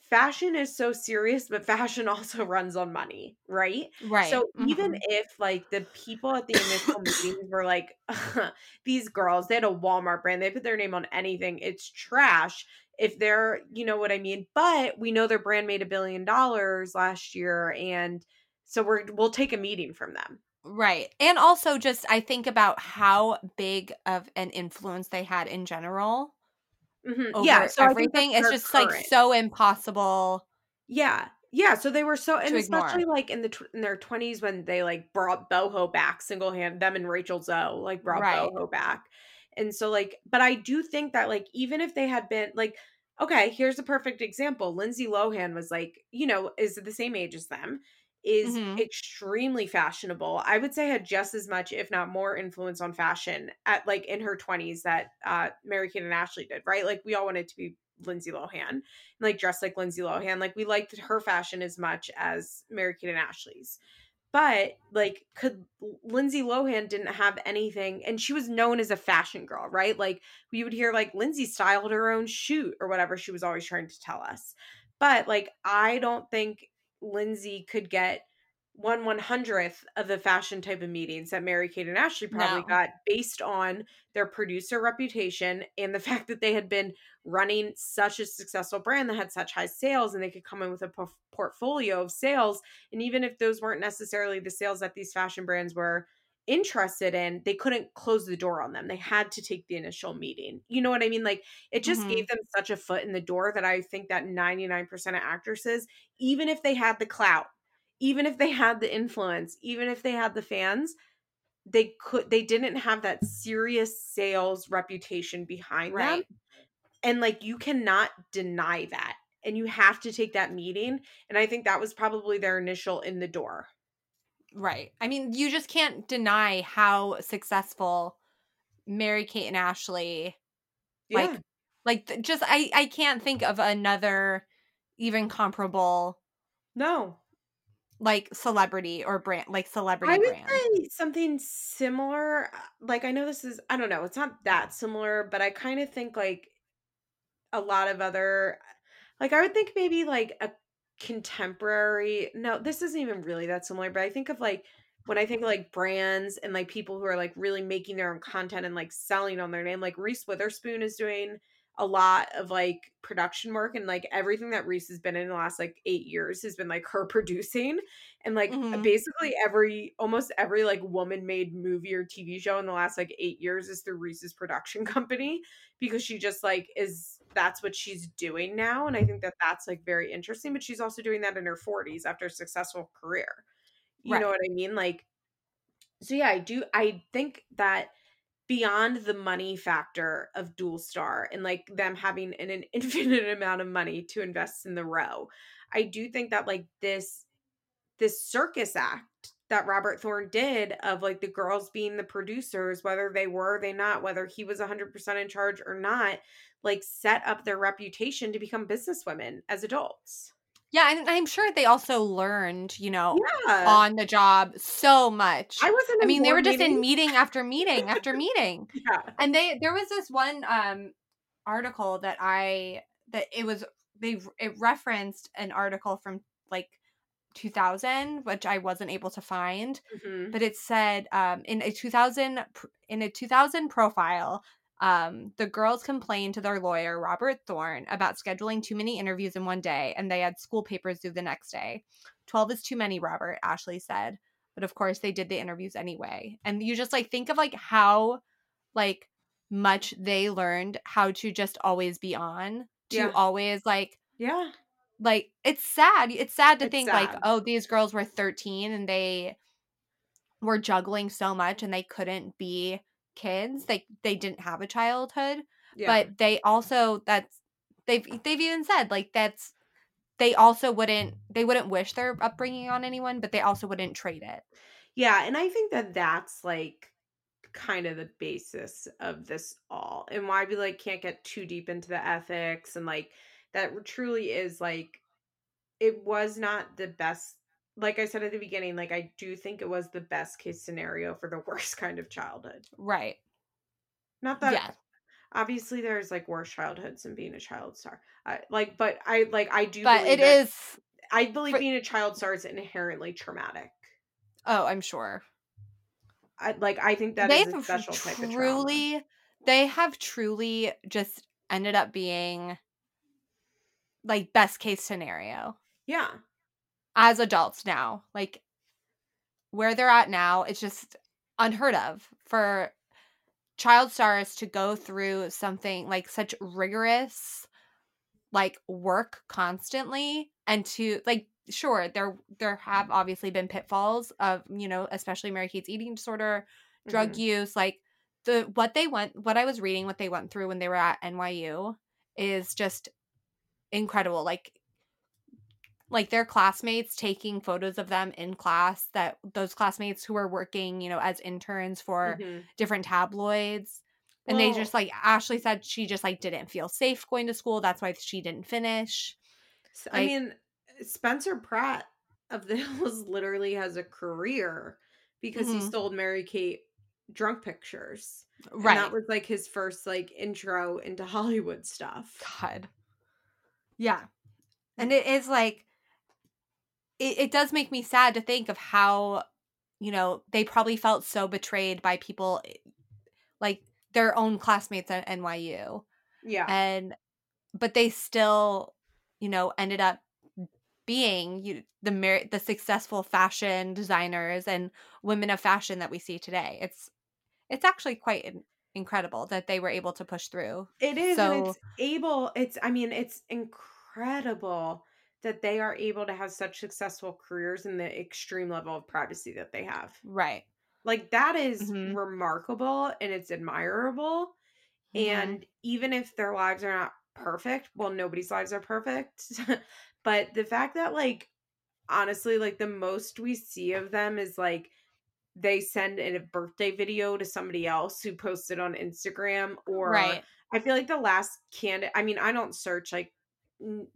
Fashion is so serious, but fashion also runs on money, right? Right. So even mhm. if like the people at the initial meetings were like, these girls, they had a Walmart brand, they put their name on anything, it's trash. If they're, you know what I mean? But we know their brand made a billion dollars last year, and so we're we'll take a meeting from them. Right. And also just I think about how big of an influence they had in general Mhm. over Yeah, so everything. It's just like so impossible. Yeah. Yeah, so they were so and To ignore. especially like in the tw- in their 20s when they like brought boho back single hand them and Rachel Zoe like brought Right. boho back. And so like but I do think that like even if they had been like okay, here's a perfect example. Lindsay Lohan was like, you know, is the same age as them, is Mhm. extremely fashionable. I would say had just as much if not more influence on fashion at like in her 20s that uh Mary Kate and Ashley did, right? Like we all wanted to be Lindsay Lohan like dressed like Lindsay Lohan. Like we liked her fashion as much as Mary Kate and Ashley's. But like could Lindsay Lohan didn't have anything and she was known as a fashion girl, right? Like we would hear like Lindsay styled her own shoot or whatever she was always trying to tell us. But like I don't think Lindsay could get one one hundredth of the fashion type of meetings that Mary Kate and Ashley probably No. got based on their producer reputation and the fact that they had been running such a successful brand that had such high sales and they could come in with a por- portfolio of sales and even if those weren't necessarily the sales that these fashion brands were interested in they couldn't close the door on them they had to take the initial meeting you know what i mean like it just Mhm. gave them such a foot in the door that i think that 99% of actresses even if they had the clout even if they had the influence even if they had the fans they could they didn't have that serious sales reputation behind them. And like you cannot deny that and you have to take that meeting and i think that was probably their initial in the door. Right. I mean, you just can't deny how successful Mary Kate and Ashley yeah. like like just I I can't think of another even comparable no like celebrity or brand like celebrity i would brand. say something similar uh, like i know this is i don't know it's not that similar but i kind of think like a lot of other like i would think maybe like a contemporary no this isn't even really that similar but i think of like when I think of like brands and like people who are like really making their own content and like selling on their name, like Reese Witherspoon is doing a lot of like production work and like everything that Reese has been in the last like eight years has been like her producing and like Mhm. basically every almost every like woman made movie or TV show in the last like eight years is through Reese's production company because she just like is that's what she's doing now and I think that that's like very interesting but she's also doing that in her 40s after a successful career. You know what I mean? Like so yeah I do I think that beyond the money factor of Dualstar and like them having an, an infinite amount of money to invest in the row. I do think that like this this circus act that robert thorne did of like the girls being the producers whether they were they not whether he was 100% in charge or not like set up their reputation to become businesswomen as adults Yeah, and I'm sure they also learned, you know, yeah on the job so much. i wasn't I mean, they were just in meeting after meeting after meeting. yeah And they there was this one um article that I that it was they it referenced an article from like 2000 which I wasn't able to find Mhm. but it said um in a 2000 in a 2000 profile um the girls complained to their lawyer Robert Thorne about scheduling too many interviews in one day and they had school papers due the next day. 12 is too many Robert Ashley said. But of course they did the interviews anyway. And you just like think of like how like much they learned how to just always be on to Yeah. always like yeah. like it's sad. It's sad to It's think like oh these girls were 13 and they were juggling so much and they couldn't be kids like they didn't have a childhood yeah. but they also that's they've they've even said like that's they also wouldn't they wouldn't wish their upbringing on anyone but they also wouldn't trade it. Yeah, and I think that that's like kind of the basis of this all and why we like can't get too deep into the ethics and like that truly is like it was not the best like I said at the beginning like I do think it was the best case scenario for the worst kind of childhood. right Not that yeah obviously there's like worse childhoods than being a child star. I, like but I like I do but believe it that- is I believe for- being a child star is inherently traumatic. oh i'm sure I like I think that is they've a special type of truly they have truly just ended up being like best case scenario Yeah. As adults now like where they're at now it's just unheard of for child stars to go through something like such rigorous like work constantly and to like sure there there have obviously been pitfalls of you know especially mary kate's eating disorder drug Mhm. use like the what they went what i was reading what they went through when they were at nyu is just incredible like like their classmates taking photos of them in class that those classmates who were working you know as interns for Mhm. different tabloids and they just like ashley said she just like didn't feel safe going to school that's why she didn't finish S- I Like- mean, Spencer Pratt of the Hills literally has a career because he Mhm. sold Mary Kate drunk pictures. And right that was like his first like intro into Hollywood stuff. God. Yeah. And it is like it, it does make me sad to think of how, you know, they probably felt so betrayed by people eh, like their own classmates at NYU. Yeah. And but they still, you know, ended up being you the mer- the successful fashion designers and women of fashion that we see today. It's it's actually quite in- incredible that they were able to push through. It is, and So- it's able. It's. I mean, it's incredible that they are able to have such successful careers in the extreme level of privacy that they have. Right. Like that is Mhm. remarkable and it's admirable. Mhm. And even if their lives are not perfect, well, nobody's lives are perfect. but the fact that, like, honestly, like the most we see of them is like they send in a birthday video to somebody else who posted on Instagram, or right. I feel like the last candidate, I mean, I don't search like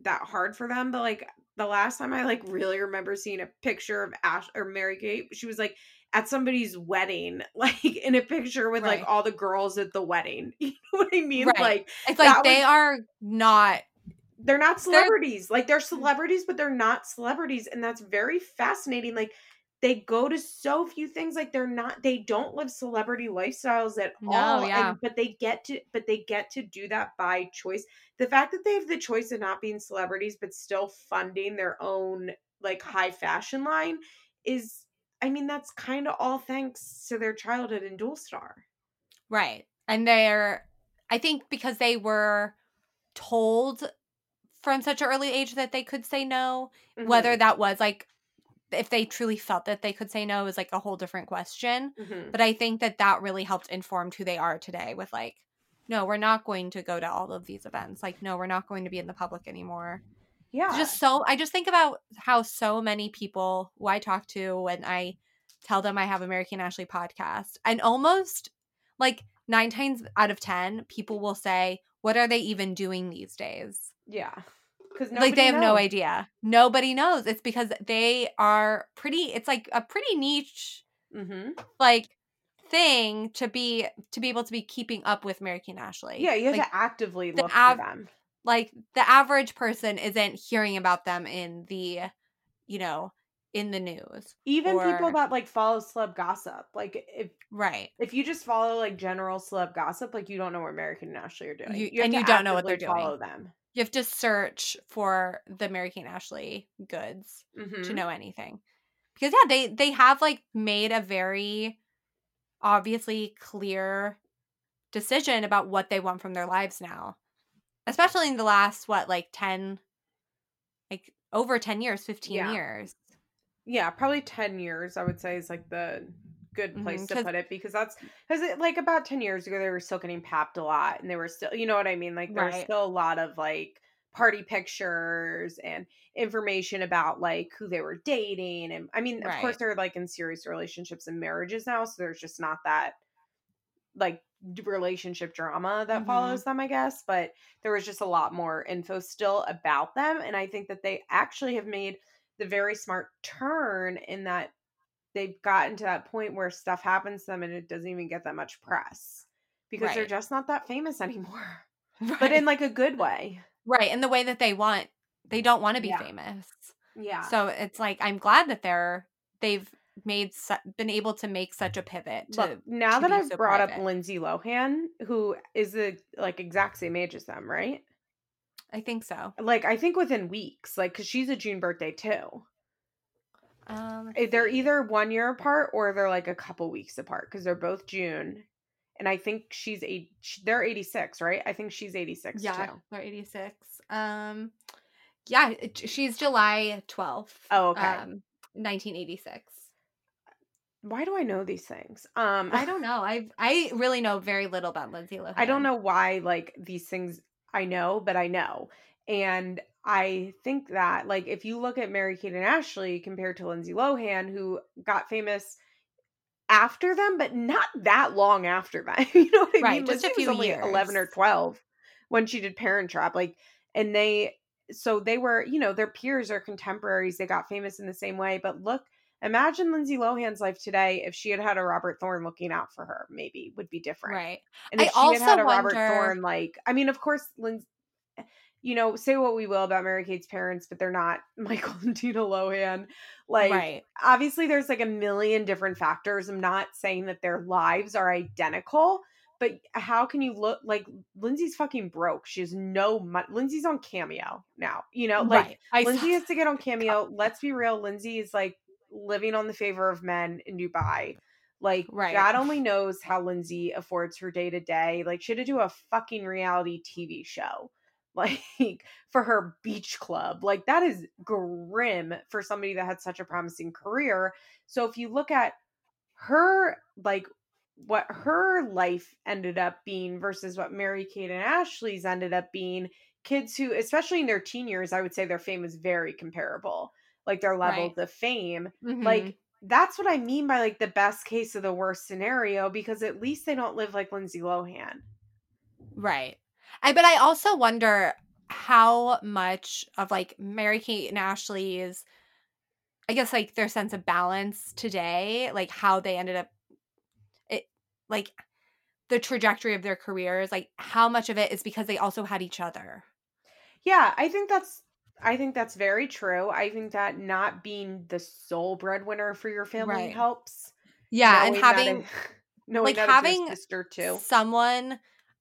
that hard for them, but like the last time I like really remember seeing a picture of Ash or Mary Kate, she was like at somebody's wedding, like in a picture with Right. like all the girls at the wedding. You know what I mean? Right. Like It's like they was- are not they're not They're- celebrities. like they're mm. celebrities, but they're not celebrities. And that's very fascinating. Like they go to so few things like they're not they don't live celebrity lifestyles at No, all yeah. and, but they get to but they get to do that by choice the fact that they have the choice of not being celebrities but still funding their own like high fashion line is i mean that's kind of all thanks to their childhood in Dualstar Right. And they're, I think because they were told from such an early age that they could say no, whether Mhm, that was like, if they truly felt that they could say no is like a whole different question. mhm. But I think that that really helped inform who they are today with like, no, we're not going to go to all of these events. Like, no, we're not going to be in the public anymore. yeah Just so, I just think about how so many people who I talk to when I tell them I have Mary Kate Ashley podcast, and almost like nine times out of 10, people will say, What are they even doing these days? yeah because like, they have no idea. Nobody knows. It's because they are pretty, it's like a pretty niche, hmm like, thing to be to be able to be keeping up with Mary Kate Ashley. yeah you have like, to actively the look av- for them like the average person isn't hearing about them in the you know in the news even people that like follow celeb gossip like if right if you just follow like general celeb gossip, like you don't know what Mary Kate and Ashley are doing. You- have and you don't know what they're doing. Follow them you have to search for the Mary Kate Ashley goods Mhm. to know anything because yeah they they have like made a very obviously clear decision about what they want from their lives now especially in the last what like 10 like over 10 years 15 Yeah. years Yeah, probably ten years. I would say is like the good place Mhm, to put it because that's because it like about ten years ago they were still getting papped a lot and they were still you know what I mean like there's Right. still a lot of like party pictures and information about like who they were dating and I mean of course they're like in serious relationships and marriages now so there's just not that like relationship drama that Mhm. follows them I guess but there was just a lot more info still about them and I think that they actually have made the very smart turn in that they've gotten to that point where stuff happens to them and it doesn't even get that much press because they're just not that famous anymore but in like a good way right in the way that they want they don't want to be Yeah. famous yeah so it's like i'm glad that they're they've made su- been able to make such a pivot to Look, now that I've so brought up. Lindsay Lohan, who is the like exact same age as them, right? i think so Like I think within weeks, like because she's a June birthday too. Um Eh, They're either one year apart or they're like a couple weeks apart because they're both June, and I think she's eight. sh- They're eighty six, right? I think she's eighty six yeah too. they're 86 um yeah she's july 12th Oh, okay. um 1986 Why do I know these things? Um, i don't know i i really know very little about lindsay lohan I don't know why like these things I know, but I know. And I think that like if you look at Mary Kate and Ashley compared to Lindsay Lohan, who got famous after them, but not that long after them. you know what I Right, mean? just a Lindsay was few years. 11 or twelve when she did Parent Trap. Like and they so they were, you know, their peers or contemporaries, they got famous in the same way. But look, imagine Lindsay Lohan's life today if she had had a Robert Thorne looking out for her, maybe would be different. right And I if she had had also a Robert wonder- Thorne, like, I mean, of course, Lindsay, you know, say what we will about Mary Kate's parents, but they're not Michael and Dina Lohan. Like, right obviously, there's like a million different factors. I'm not saying that their lives are identical, but how can you look like Lindsay's fucking broke? She has no money. Lindsay's on Cameo now, you know, like, right Lindsay has to get on Cameo. Let's be real. Lindsay is like living on the favor of men in Dubai. Like, Right. God only knows how Lindsay affords her day to day. Like, she had to do a fucking reality TV show, like, for her beach club. Like, that is grim for somebody that had such a promising career. So, if you look at her, like, what her life ended up being versus what Mary Kate and Ashley's ended up being, kids who, especially in their teen years, I would say their fame is very comparable. Like their levels of fame. Mhm. Like that's what I mean by like the best case of the worst scenario because at least they don't live like Lindsay Lohan. Right. I but I also wonder how much of like Mary Kate and Ashley's I guess like their sense of balance today, like how they ended up it like the trajectory of their careers, like how much of it is because they also had each other. Yeah, I think that's I think that's very true. I think that not being the sole breadwinner for your family Right. helps. Yeah, and having knowing like, having sister too. someone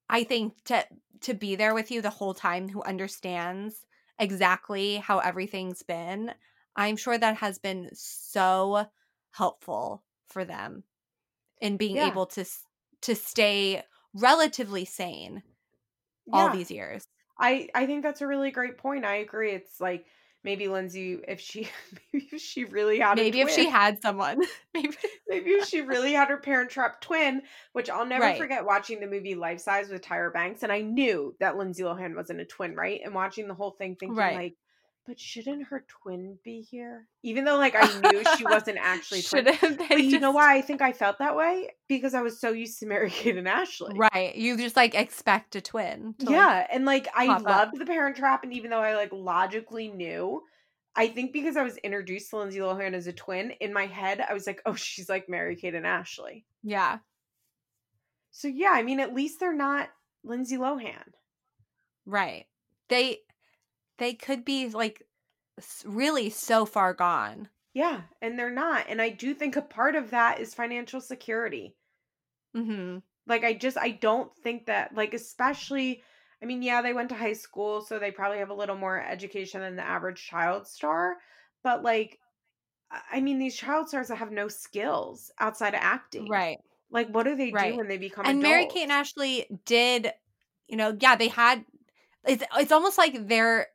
I think to to be there with you the whole time who understands exactly how everything's been. I'm sure that has been so helpful for them in being Yeah. able to to stay relatively sane all Yeah. these years. I I think that's a really great point. I agree. It's like maybe Lindsay, if she maybe if she really had a Maybe if she had someone, maybe maybe if she really had her parent trap twin, which I'll never Right. forget watching the movie Life Size with Tyra Banks, and I knew that Lindsay Lohan wasn't a twin, right? And watching the whole thing, thinking Right. like, but shouldn't her twin be here? Even though like I knew she wasn't actually twin. should have. But you know why I think I felt that way? Because I was so used to Mary Kate and Ashley. Right, you just like expect a twin. to, like- Yeah, and like I pop up. loved the Parent Trap, and even though I like logically knew, I think because I was introduced to Lindsay Lohan as a twin, in my head I was like, oh, she's like Mary Kate and Ashley. yeah, So yeah, I mean, at least they're not Lindsay Lohan. right. They they could be like really so far gone. Yeah, and they're not, and I do think a part of that is financial security. hmm Like I just I don't think that like especially I mean, yeah, they went to high school, so they probably have a little more education than the average child star, but like I- I mean, these child stars that have no skills outside of acting. Right. Like what do they Right. do when they become and Mary? Kate and Ashley did, you know, yeah, they had. It's it's almost like they're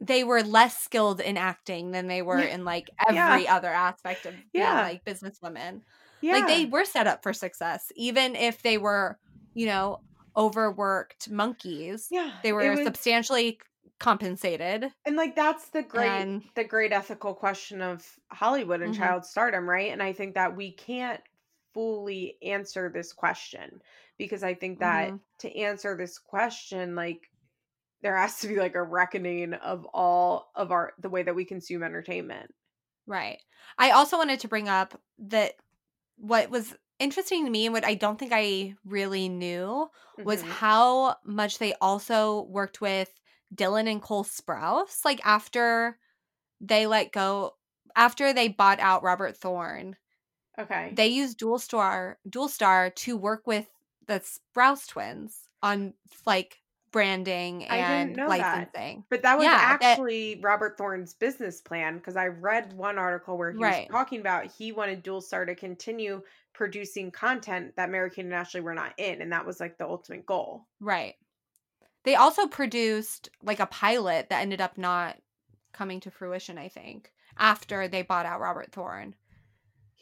they were less skilled in acting than they were Yeah. in like Yeah. every other aspect of being Yeah. like businesswomen. yeah. Like they were set up for success, even if they were, you know, overworked monkeys. yeah. They were was- substantially compensated. and like that's the great And the great ethical question of Hollywood and Mhm. child stardom, right? And I think that we can't fully answer this question because I think that Mhm. to answer this question, like there has to be like a reckoning of all of our the way that we consume entertainment. Right. I also wanted to bring up that what was interesting to me and what I don't think I really knew was Mhm. how much they also worked with Dylan and Cole Sprouse. Like after they let go, after they bought out Robert Thorne, okay. they used Dualstar, Dual Star to work with the Sprouse twins on like branding and know that. licensing. But that was Yeah, that- actually Robert Thorne's business plan because I read one article where he Right. was talking about he wanted Dualstar to continue producing content that Mary Kate and Ashley were not in, and that was like the ultimate goal. Right. They also produced like a pilot that ended up not coming to fruition, I think, after they bought out Robert Thorne.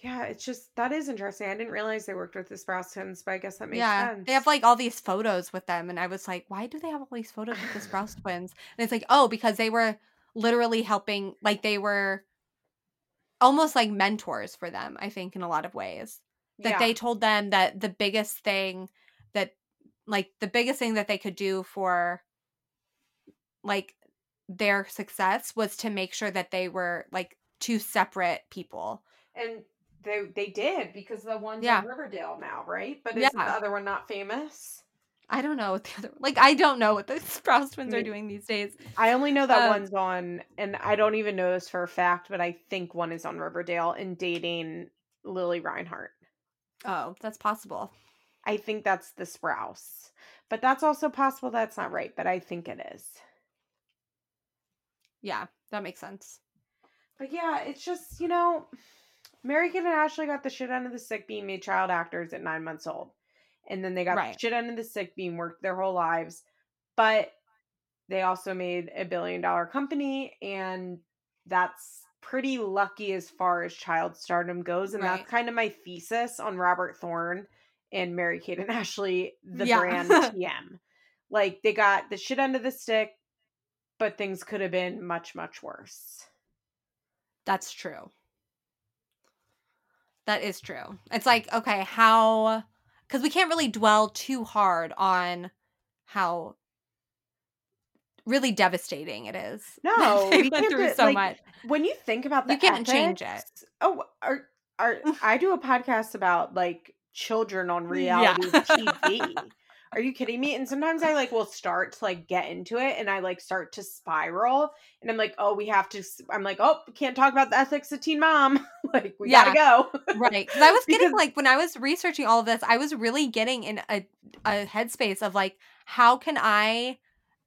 Yeah, it's just that is interesting. I didn't realize they worked with the Sprouse twins, but I guess that makes yeah. sense. They have like all these photos with them. And I was like, why do they have all these photos with the Sprouse twins? And it's like, oh, because they were literally helping, like, they were almost like mentors for them, I think, in a lot of ways. That yeah. they told them that the biggest thing that, like, the biggest thing that they could do for, like, their success was to make sure that they were, like, two separate people. and they they did because the one's Yeah. on Riverdale now, right? But is Yeah. the other one not famous? I don't know what the other, like, I don't know what the Sprouse twins are doing these days. I only know that Um, one's on, and I don't even know this for a fact, but I think one is on Riverdale and dating Lili Reinhart. Oh, that's possible. I think that's the Sprouse. But that's also possible that's not right, but I think it is. Yeah, that makes sense. But yeah, it's just, you know, Mary Kate and Ashley got the shit end of the stick being made child actors at nine months old. And then they got Right. the shit end of the stick being worked their whole lives. But they also made a billion dollar company, and that's pretty lucky as far as child stardom goes. And Right. that's kind of my thesis on Robert Thorne and Mary Kate and Ashley, the Yeah. brand TM. Like they got the shit end of the stick, but things could have been much, much worse. That's true. That is true. It's like, okay, how because we can't really dwell too hard on how really devastating it is. No, they we went can't through do- so like, much. when you think about the You can't change it. Oh, are are I do a podcast about like children on Yeah. reality TV. Are you kidding me? And sometimes I like will start to like get into it and I like start to spiral and I'm like, oh, we have to. I'm like, oh, can't talk about the ethics of Teen Mom. like, we Yeah. gotta go. right because i was getting Because- like when i was researching all of this i was really getting in a, a headspace of like how can i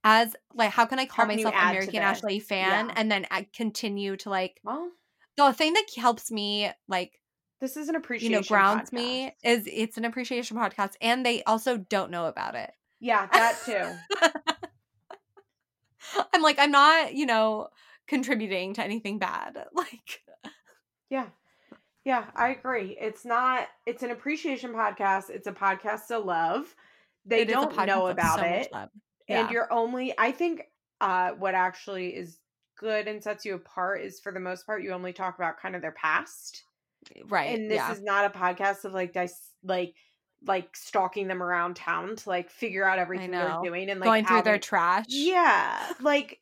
as like how can i call How myself to Mary Kate Ashley fan Yeah. and then I continue to like Well, the thing that helps me like this is an appreciation. you know grounds podcast. me is it's an appreciation podcast and they also don't know about it Yeah, that too. i'm like i'm not you know contributing to anything bad like Yeah. Yeah, I agree. It's not it's an appreciation podcast. It's a podcast to love. They it don't know about so it. love. And Yeah. you're only I think uh what actually is good and sets you apart is for the most part you only talk about kind of their past. Right And this yeah is not a podcast of like dis- like like stalking them around town to like figure out everything they're doing and like going through their trash Yeah, like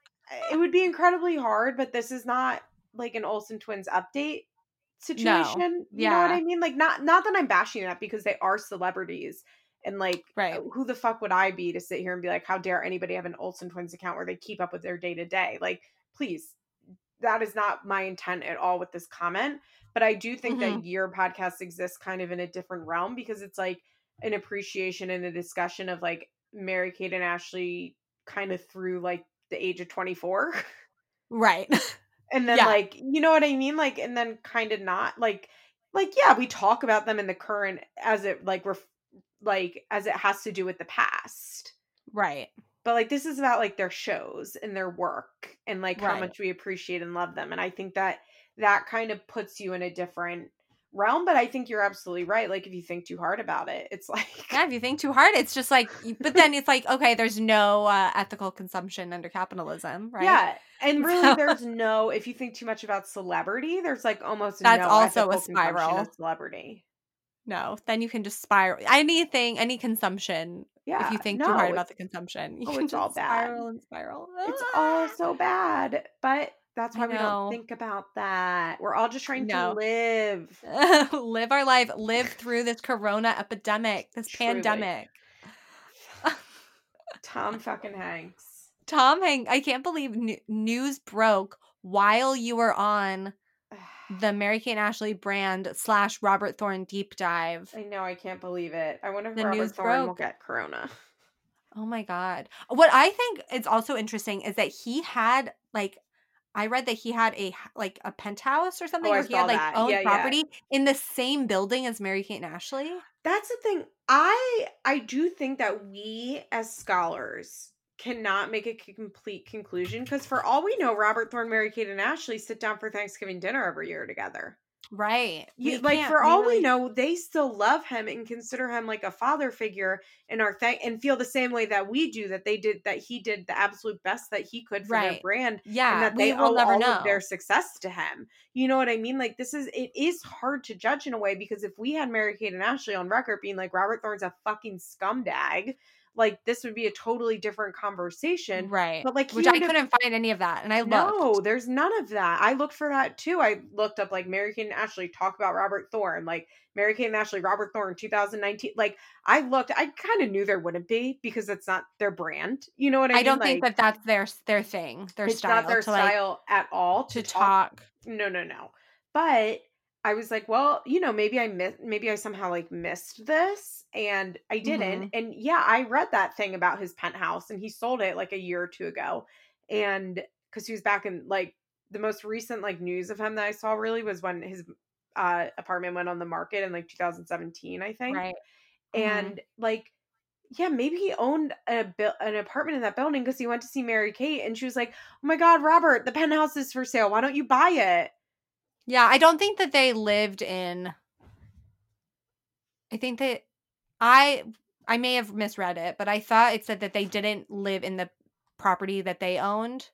it would be incredibly hard, but this is not like an Olsen twins update situation. You know what. I mean? Like not not that I'm bashing that because they are celebrities and like Right. who the fuck would I be to sit here and be like, how dare anybody have an Olsen twins account where they keep up with their day to day? Like, please, that is not my intent at all with this comment. But I do think Mm-hmm. that your podcast exists kind of in a different realm because it's like an appreciation and a discussion of like Mary Kate and Ashley kind of through like the age of 24 right. And then Yeah. like you know what i mean? Like and then kind of not like like yeah we talk about them in the current as it like ref- like as it has to do with the past. Right. But like this is about like their shows and their work and like how much we appreciate and love them and i think that that kind of puts you in a different realm but i think you're absolutely right like if you think too hard about it it's like yeah if you think too hard it's just like but then it's like okay there's no uh, ethical consumption under capitalism right yeah and really So- there's no if you think too much about celebrity there's like almost That's no also a spiral. of celebrity no then you can just spiral anything any consumption yeah if you think no, too hard about the consumption you oh, can it's all bad. spiral and spiral It's all Ah. so bad, but that's why we don't think about that. We're all just trying No. to live. live our life live through this corona epidemic this Truly. pandemic Tom fucking Hanks. tom hank i can't believe n- news broke while you were on the Mary Kate and Ashley brand slash Robert Thorne deep dive. I know, I can't believe it. I wonder if The Robert news Thorne will get corona. Oh my god. What I think is also interesting is that he had like I read that he had a like a penthouse or oh, something Oh, where he had like that. owned Yeah, yeah. property in the same building as Mary Kate and Ashley. That's the thing. I I do think that we as scholars cannot make a complete conclusion because for all we know, Robert Thorne, Mary Kate, and Ashley sit down for Thanksgiving dinner every year together. Right. You, like for all we know, they still love him and consider him like a father figure and are thank and feel the same way that we do that they did that he did the absolute best that he could for their brand Yeah, and that they owe never all know. of their success to him. You know what I mean? Like this is it is hard to judge in a way because if we had Mary Kate and Ashley on record being like Robert Thorne's a fucking scumdag, like this would be a totally different conversation. right. But like Which I couldn't find any of that, and I looked. no, there's none of that. I looked for that too. I looked up like Mary Kate and Ashley talk about Robert Thorne, like Mary Kate and Ashley, Robert Thorne, 2019. Like I looked, I kind of knew there wouldn't be because it's not their brand. You know what I I, mean? I don't think that that's their their thing, their it's style. not their to, like, style at all to talk. No, no, no. But I was like, well, you know, maybe I missed, maybe I somehow like missed this, and I didn't. Mhm. And yeah, I read that thing about his penthouse, and he sold it like a year or two ago, and because he was back in like the most recent like news of him that I saw really was when his uh apartment went on the market in like 2017, I think, Right. Mhm. and like. Yeah, maybe he owned a bu- an apartment in that building because he went to see Mary Kate and she was like, "Oh my God, Robert, the penthouse is for sale. Why don't you buy it?" Yeah, I don't think that they lived in. I think that I I may have misread it, but I thought it said that they didn't live in the property that they owned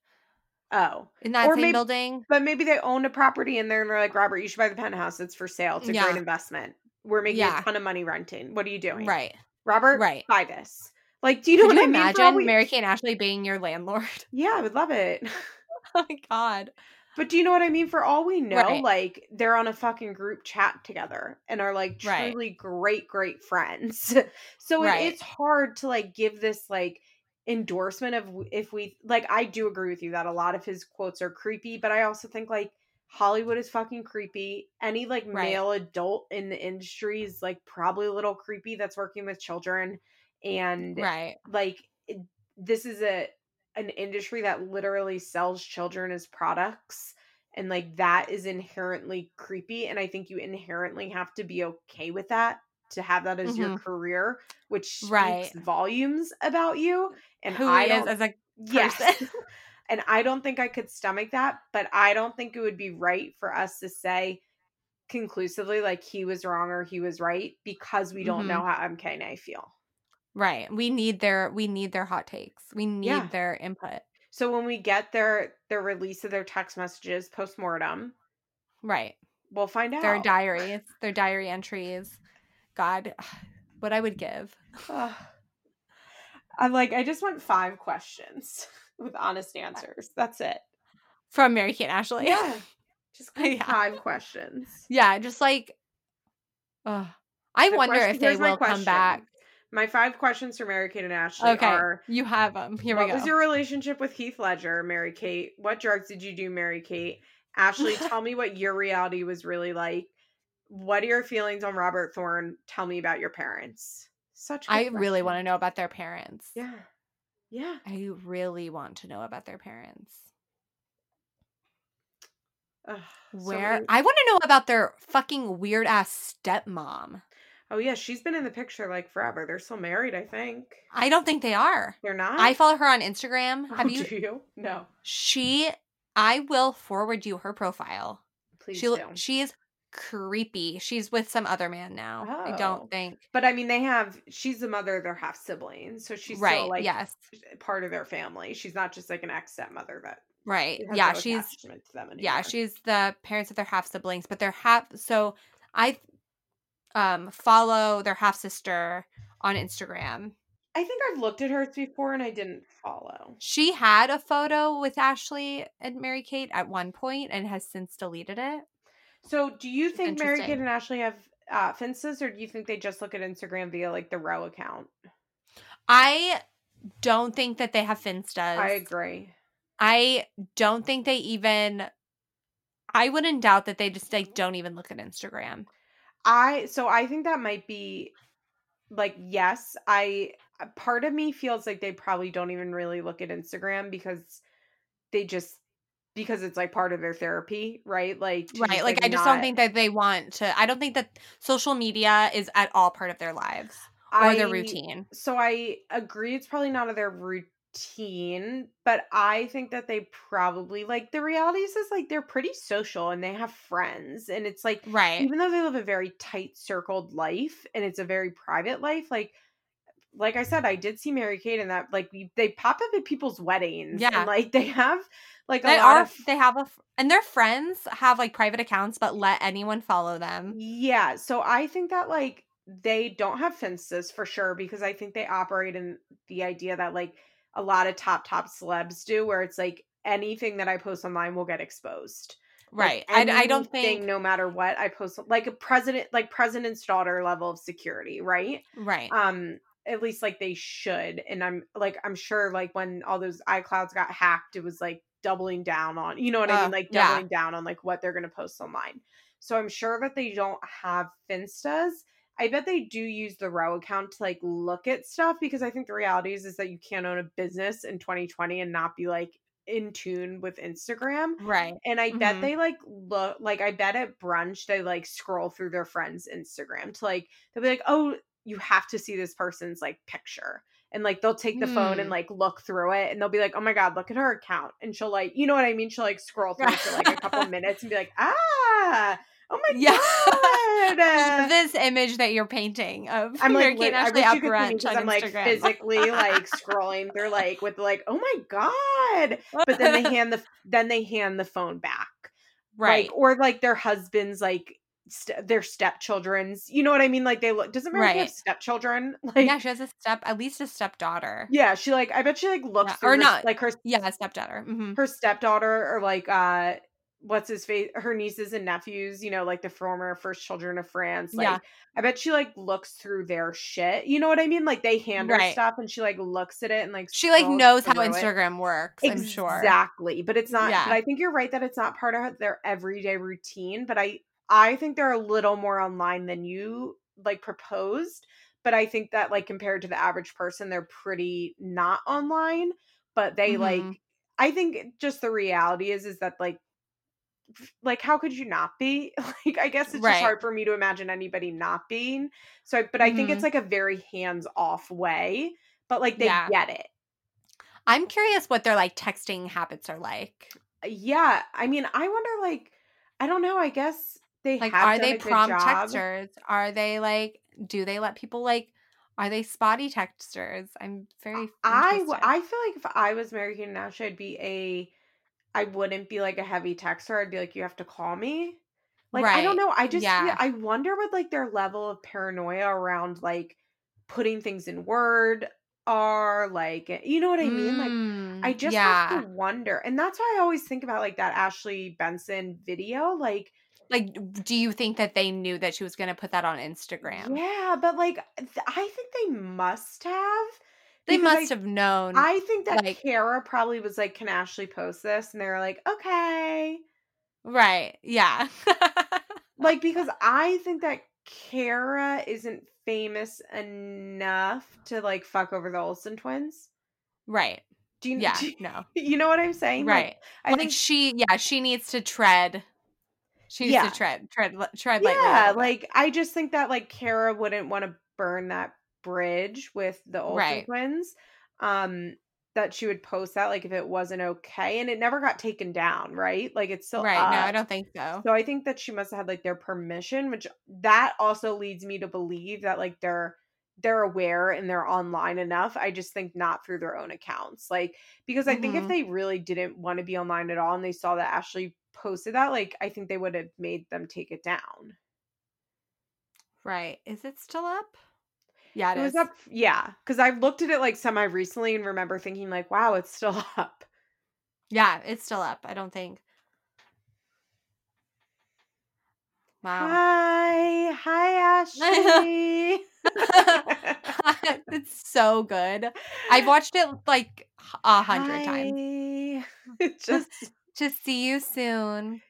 Oh, in that Or same maybe- building. but maybe they owned a property and they're like, Robert, you should buy the penthouse. It's for sale. It's a Yeah. great investment. We're making Yeah. a ton of money renting. What are you doing? Right. Robert, Right. buy this. Like, do you know Could you what I mean? Imagine we- Mary Kate and Ashley being your landlord? Yeah, I would love it. oh my god. But do you know what I mean? For all we know, Right. like they're on a fucking group chat together and are like Right. truly great, great friends. so it, it's hard to like give this like endorsement of if we like. I do agree with you that a lot of his quotes are creepy, but I also think like Hollywood is fucking creepy. Any like Right. male adult in the industry is like probably a little creepy that's working with children and Right. like this is a an industry that literally sells children as products and like that is inherently creepy and i think you inherently have to be okay with that to have that as your career which speaks Mm-hmm. Right. volumes about you and Who i is as a yes person. and i don't think i could stomach that but i don't think it would be right for us to say conclusively like he was wrong or he was right because we don't Mhm. know how mk and i feel right. We need their we need their hot takes. We need Yeah. their input. So when we get their their release of their text messages post mortem, Right. we'll find out. Their diaries, their diary entries. God, what I would give. I'm like, I just want five questions with honest answers. That's it. From Mary Kate Ashley. Yeah. Just Yeah. five questions. Yeah, just like. I The wonder question- if they will come back. My five questions for Mary Kate and Ashley Okay, are you have them. Here we go. What was your relationship with Heath Ledger, Mary Kate? What drugs did you do, Mary Kate? Ashley, tell me what your reality was really like. What are your feelings on Robert Thorne? Tell me about your parents. Such good I really want to know about their parents. Yeah. Yeah. I really want to know about their parents. Ugh, Where many- I want to know about their fucking weird ass stepmom. Oh yeah, she's been in the picture like forever. They're still married, I think. I don't think they are. They're not. I follow her on Instagram. Oh, Have you? Do you? No. She, I will forward you her profile. Please She do. she is creepy. She's with some other man now. I Oh. don't think. But I mean, they have. She's the mother of their half siblings, so she's right. still like yes. part of their family. She's not just like an ex stepmother that Right. Yeah. no She's to them yeah. She's the parents of their half siblings, but they're half. So I um follow their half sister on Instagram. I think I've looked at hers before and I didn't follow. She had a photo with Ashley and Mary Kate at one point and has since deleted it. So, do you think Mary Kate and Ashley have uh, Finstas, or do you think they just look at Instagram via like the Row account? I don't think that they have Finstas. I agree. I don't think they even. I wouldn't doubt that they just like don't even look at Instagram. I so I think that might be like yes, I uh, part of me feels like they probably don't even really look at Instagram because they just because it's like part of their therapy, right? Like Right. just, Like, I just don't think that they want to. I don't think that social media is at all part of their lives or their routine. So I agree it's probably not of their routine, but I think that they probably like the reality is is like they're pretty social and they have friends and it's like Right. even though they live a very tight circled life and it's a very private life like like i said i did see mary kate and that like we, they pop up at people's weddings Yeah. and like they have like a They lot are. of They have a And their friends have like private accounts, but let anyone follow them. yeah so i think that like they don't have finstas for sure because i think they operate in the idea that like a lot of top top celebs do where it's like anything that i post online will get exposed Right. Like, I, I don't think. no matter what i post like a president like president's daughter level of security right Right. um at least like they should and i'm like i'm sure like when all those iclouds got hacked it was like doubling down on you know what i Uh, mean like yeah. doubling down on like what they're gonna post online so i'm sure that they don't have finstas i bet they do use the row account to like look at stuff because i think the reality is is that you can't own a business in 2020 and not be like in tune with instagram right. and I bet Mhm. they like look like I bet at brunch they like scroll through their friends' Instagram to like they'll be like, oh, you have to see this person's like picture. And like they'll take the phone and Hmm. like look through it and they'll be like, oh my God, look at her account. And she'll like, you know what I mean? She'll like scroll through it for like a couple minutes and be like, ah, oh my Yeah. God. this image that you're painting of I'm like, Kate lit- I Ashley wish you could see me brunch because on I'm like physically like scrolling through like with like, oh my God. But then they hand the then they hand the phone back. right. like or like their husbands like st- their stepchildren's you know what i mean like they look doesn't Mary Kate have stepchildren like yeah, she has a step, at least a stepdaughter. Yeah, she like i bet she like looks Yeah, or her- not. like her Yeah, stepdaughter. hmm her stepdaughter or like uh what's his face her nieces and nephews you know like the former first children of france like Yeah. i bet she like looks through their shit you know what i mean like they hand her Right. stuff and she like looks at it and like She like knows how through it. Instagram works, I'm sure. Exactly. But it's not Yeah. but I think you're right that it's not part of their everyday routine, but I I think they're a little more online than you like proposed, but I think that like compared to the average person they're pretty not online, but they like Mhm. I think just the reality is is that like like how could you not be like i guess it's Right. just hard for me to imagine anybody not being so but i think it's Mhm. like a very hands off way but like they Yeah. get it I'm curious what their like texting habits are like. Yeah, I mean, I wonder, like, I don't know. I guess they Like, are they prompt texters? Are they like, do they let people like, are they spotty texters? I'm very. i interested. I feel like if I was Mary Kate and Ashley, I'd be a, I wouldn't be like a heavy texter. I'd be like, you have to call me. Like, I don't know. I just, Yeah. I wonder what like their level of paranoia around like putting things in Word are like, you know what I mean? Like, Mm, I just yeah. have to wonder. And that's why I always think about like that Ashley Benson video. Like, Like, do you think that they knew that she was going to put that on Instagram? Yeah, but like th- I think they must have. They because must I, have known. I think that like- Cara probably was like, "Can Ashley post this?" And they were like, "Okay." right. Yeah. Like because I think that Cara isn't famous enough to like fuck over the Olsen twins. right. Do you? Yeah. do you- No. you know what I'm saying? Like, Right. I like think she, yeah, she needs to tread. She needs Yeah. to tread, tread, tread lightly. yeah, like I just think that like Cara wouldn't want to burn that bridge with the Olsen Right. twins. Um that she would post that like if it wasn't okay and it never got taken down, right? Like it's still right. No, I don't think so. So I think that she must have had like their permission, which that also leads me to believe that like they're they're aware and they're online enough. I just think not through their own accounts. Like because I think if Mhm. they really didn't want to be online at all and they saw that Ashley posted that, like I think they would have made them take it down. Right. Is it still up? Yeah, It it was up, yeah. Because I've looked at it like semi recently and remember thinking like, wow, it's still up. Yeah, it's still up. I don't think. Wow. Hi, hi, Ashley. it's so good. I've watched it like a hundred times. Just, To see you soon.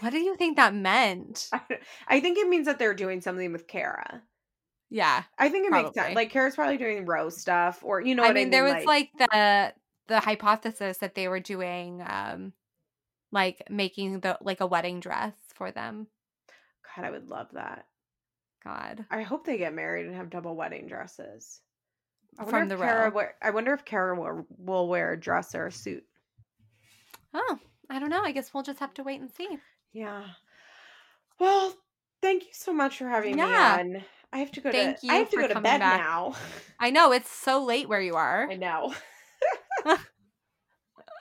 What do you think that meant? I, I think it means that they're doing something with Cara. Yeah. I think it makes sense. Like Cara's probably doing row stuff, or you know I mean, I mean. there was like, the the hypothesis that they were doing um like making the like a wedding dress for them. God, I would love that. God. I hope they get married and have double wedding dresses. I wonder From if the Cara row. wear, I wonder if Cara will, will wear a dress or a suit. Oh, I don't know. I guess we'll just have to wait and see. Yeah. Well, thank you so much for having Yeah. me on. I have to go Thank to you I have to for go to coming bed back. now. I know it's so late where you are. I know.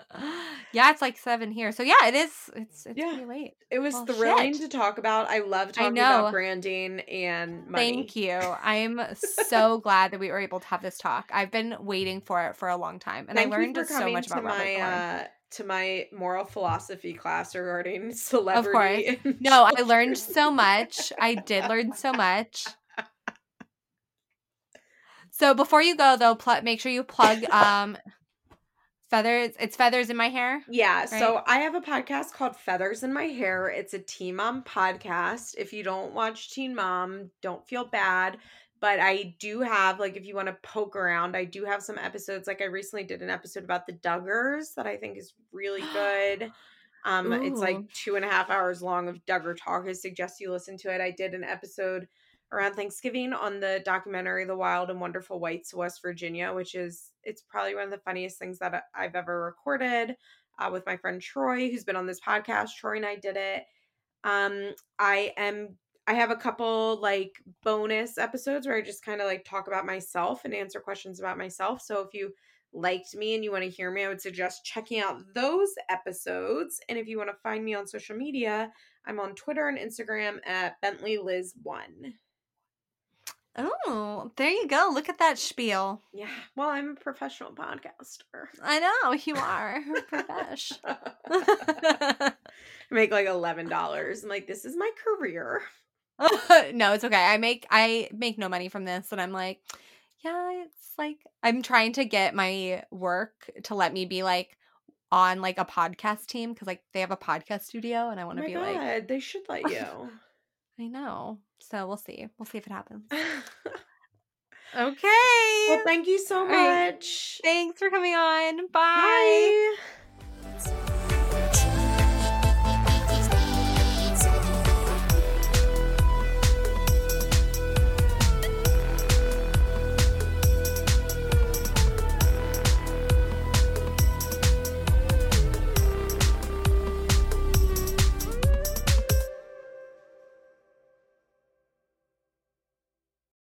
yeah, it's like seven here. So yeah, it is. It's it's Yeah. pretty late. It was Well, thrilling shit. to talk about. I love I talking about branding and money. Thank you. I'm so glad that we were able to have this talk. I've been waiting for it for a long time, and Thank I learned so much about my uh, to my moral philosophy class regarding celebrity. and No, I learned so much. I did learn so much. So before you go though, pl- make sure you plug um feathers. It's feathers in my hair. Yeah, so? I have a podcast called Feathers in My Hair. It's a Teen Mom podcast. If you don't watch Teen Mom, don't feel bad. But I do have, like, if you want to poke around, I do have some episodes. Like, I recently did an episode about the Duggars that I think is really good. Um, it's like two and a half hours long of Duggar talk. I suggest you listen to it. I did an episode around Thanksgiving on the documentary The Wild and Wonderful Whites of West Virginia, which is it's probably one of the funniest things that I've ever recorded uh, with my friend Troy, who's been on this podcast. Troy and I did it. Um, I am I have a couple like bonus episodes where I just kind of like talk about myself and answer questions about myself. So if you liked me and you want to hear me, I would suggest checking out those episodes. And if you want to find me on social media, I'm on Twitter and Instagram at Bentley Liz One. Oh, there you go. Look at that spiel. Yeah, well, I'm a professional podcaster. I know you are. Profesh. make like eleven dollars. I'm like, this is my career. no, it's okay. I make I make no money from this, and I'm like, yeah, it's like I'm trying to get my work to let me be like on like a podcast team because like they have a podcast studio, and I Oh want to my be god, like, they should let you. I know. So we'll see. We'll see if it happens. Okay. Well, thank you so All right. much. Thanks for coming on. Bye. Bye.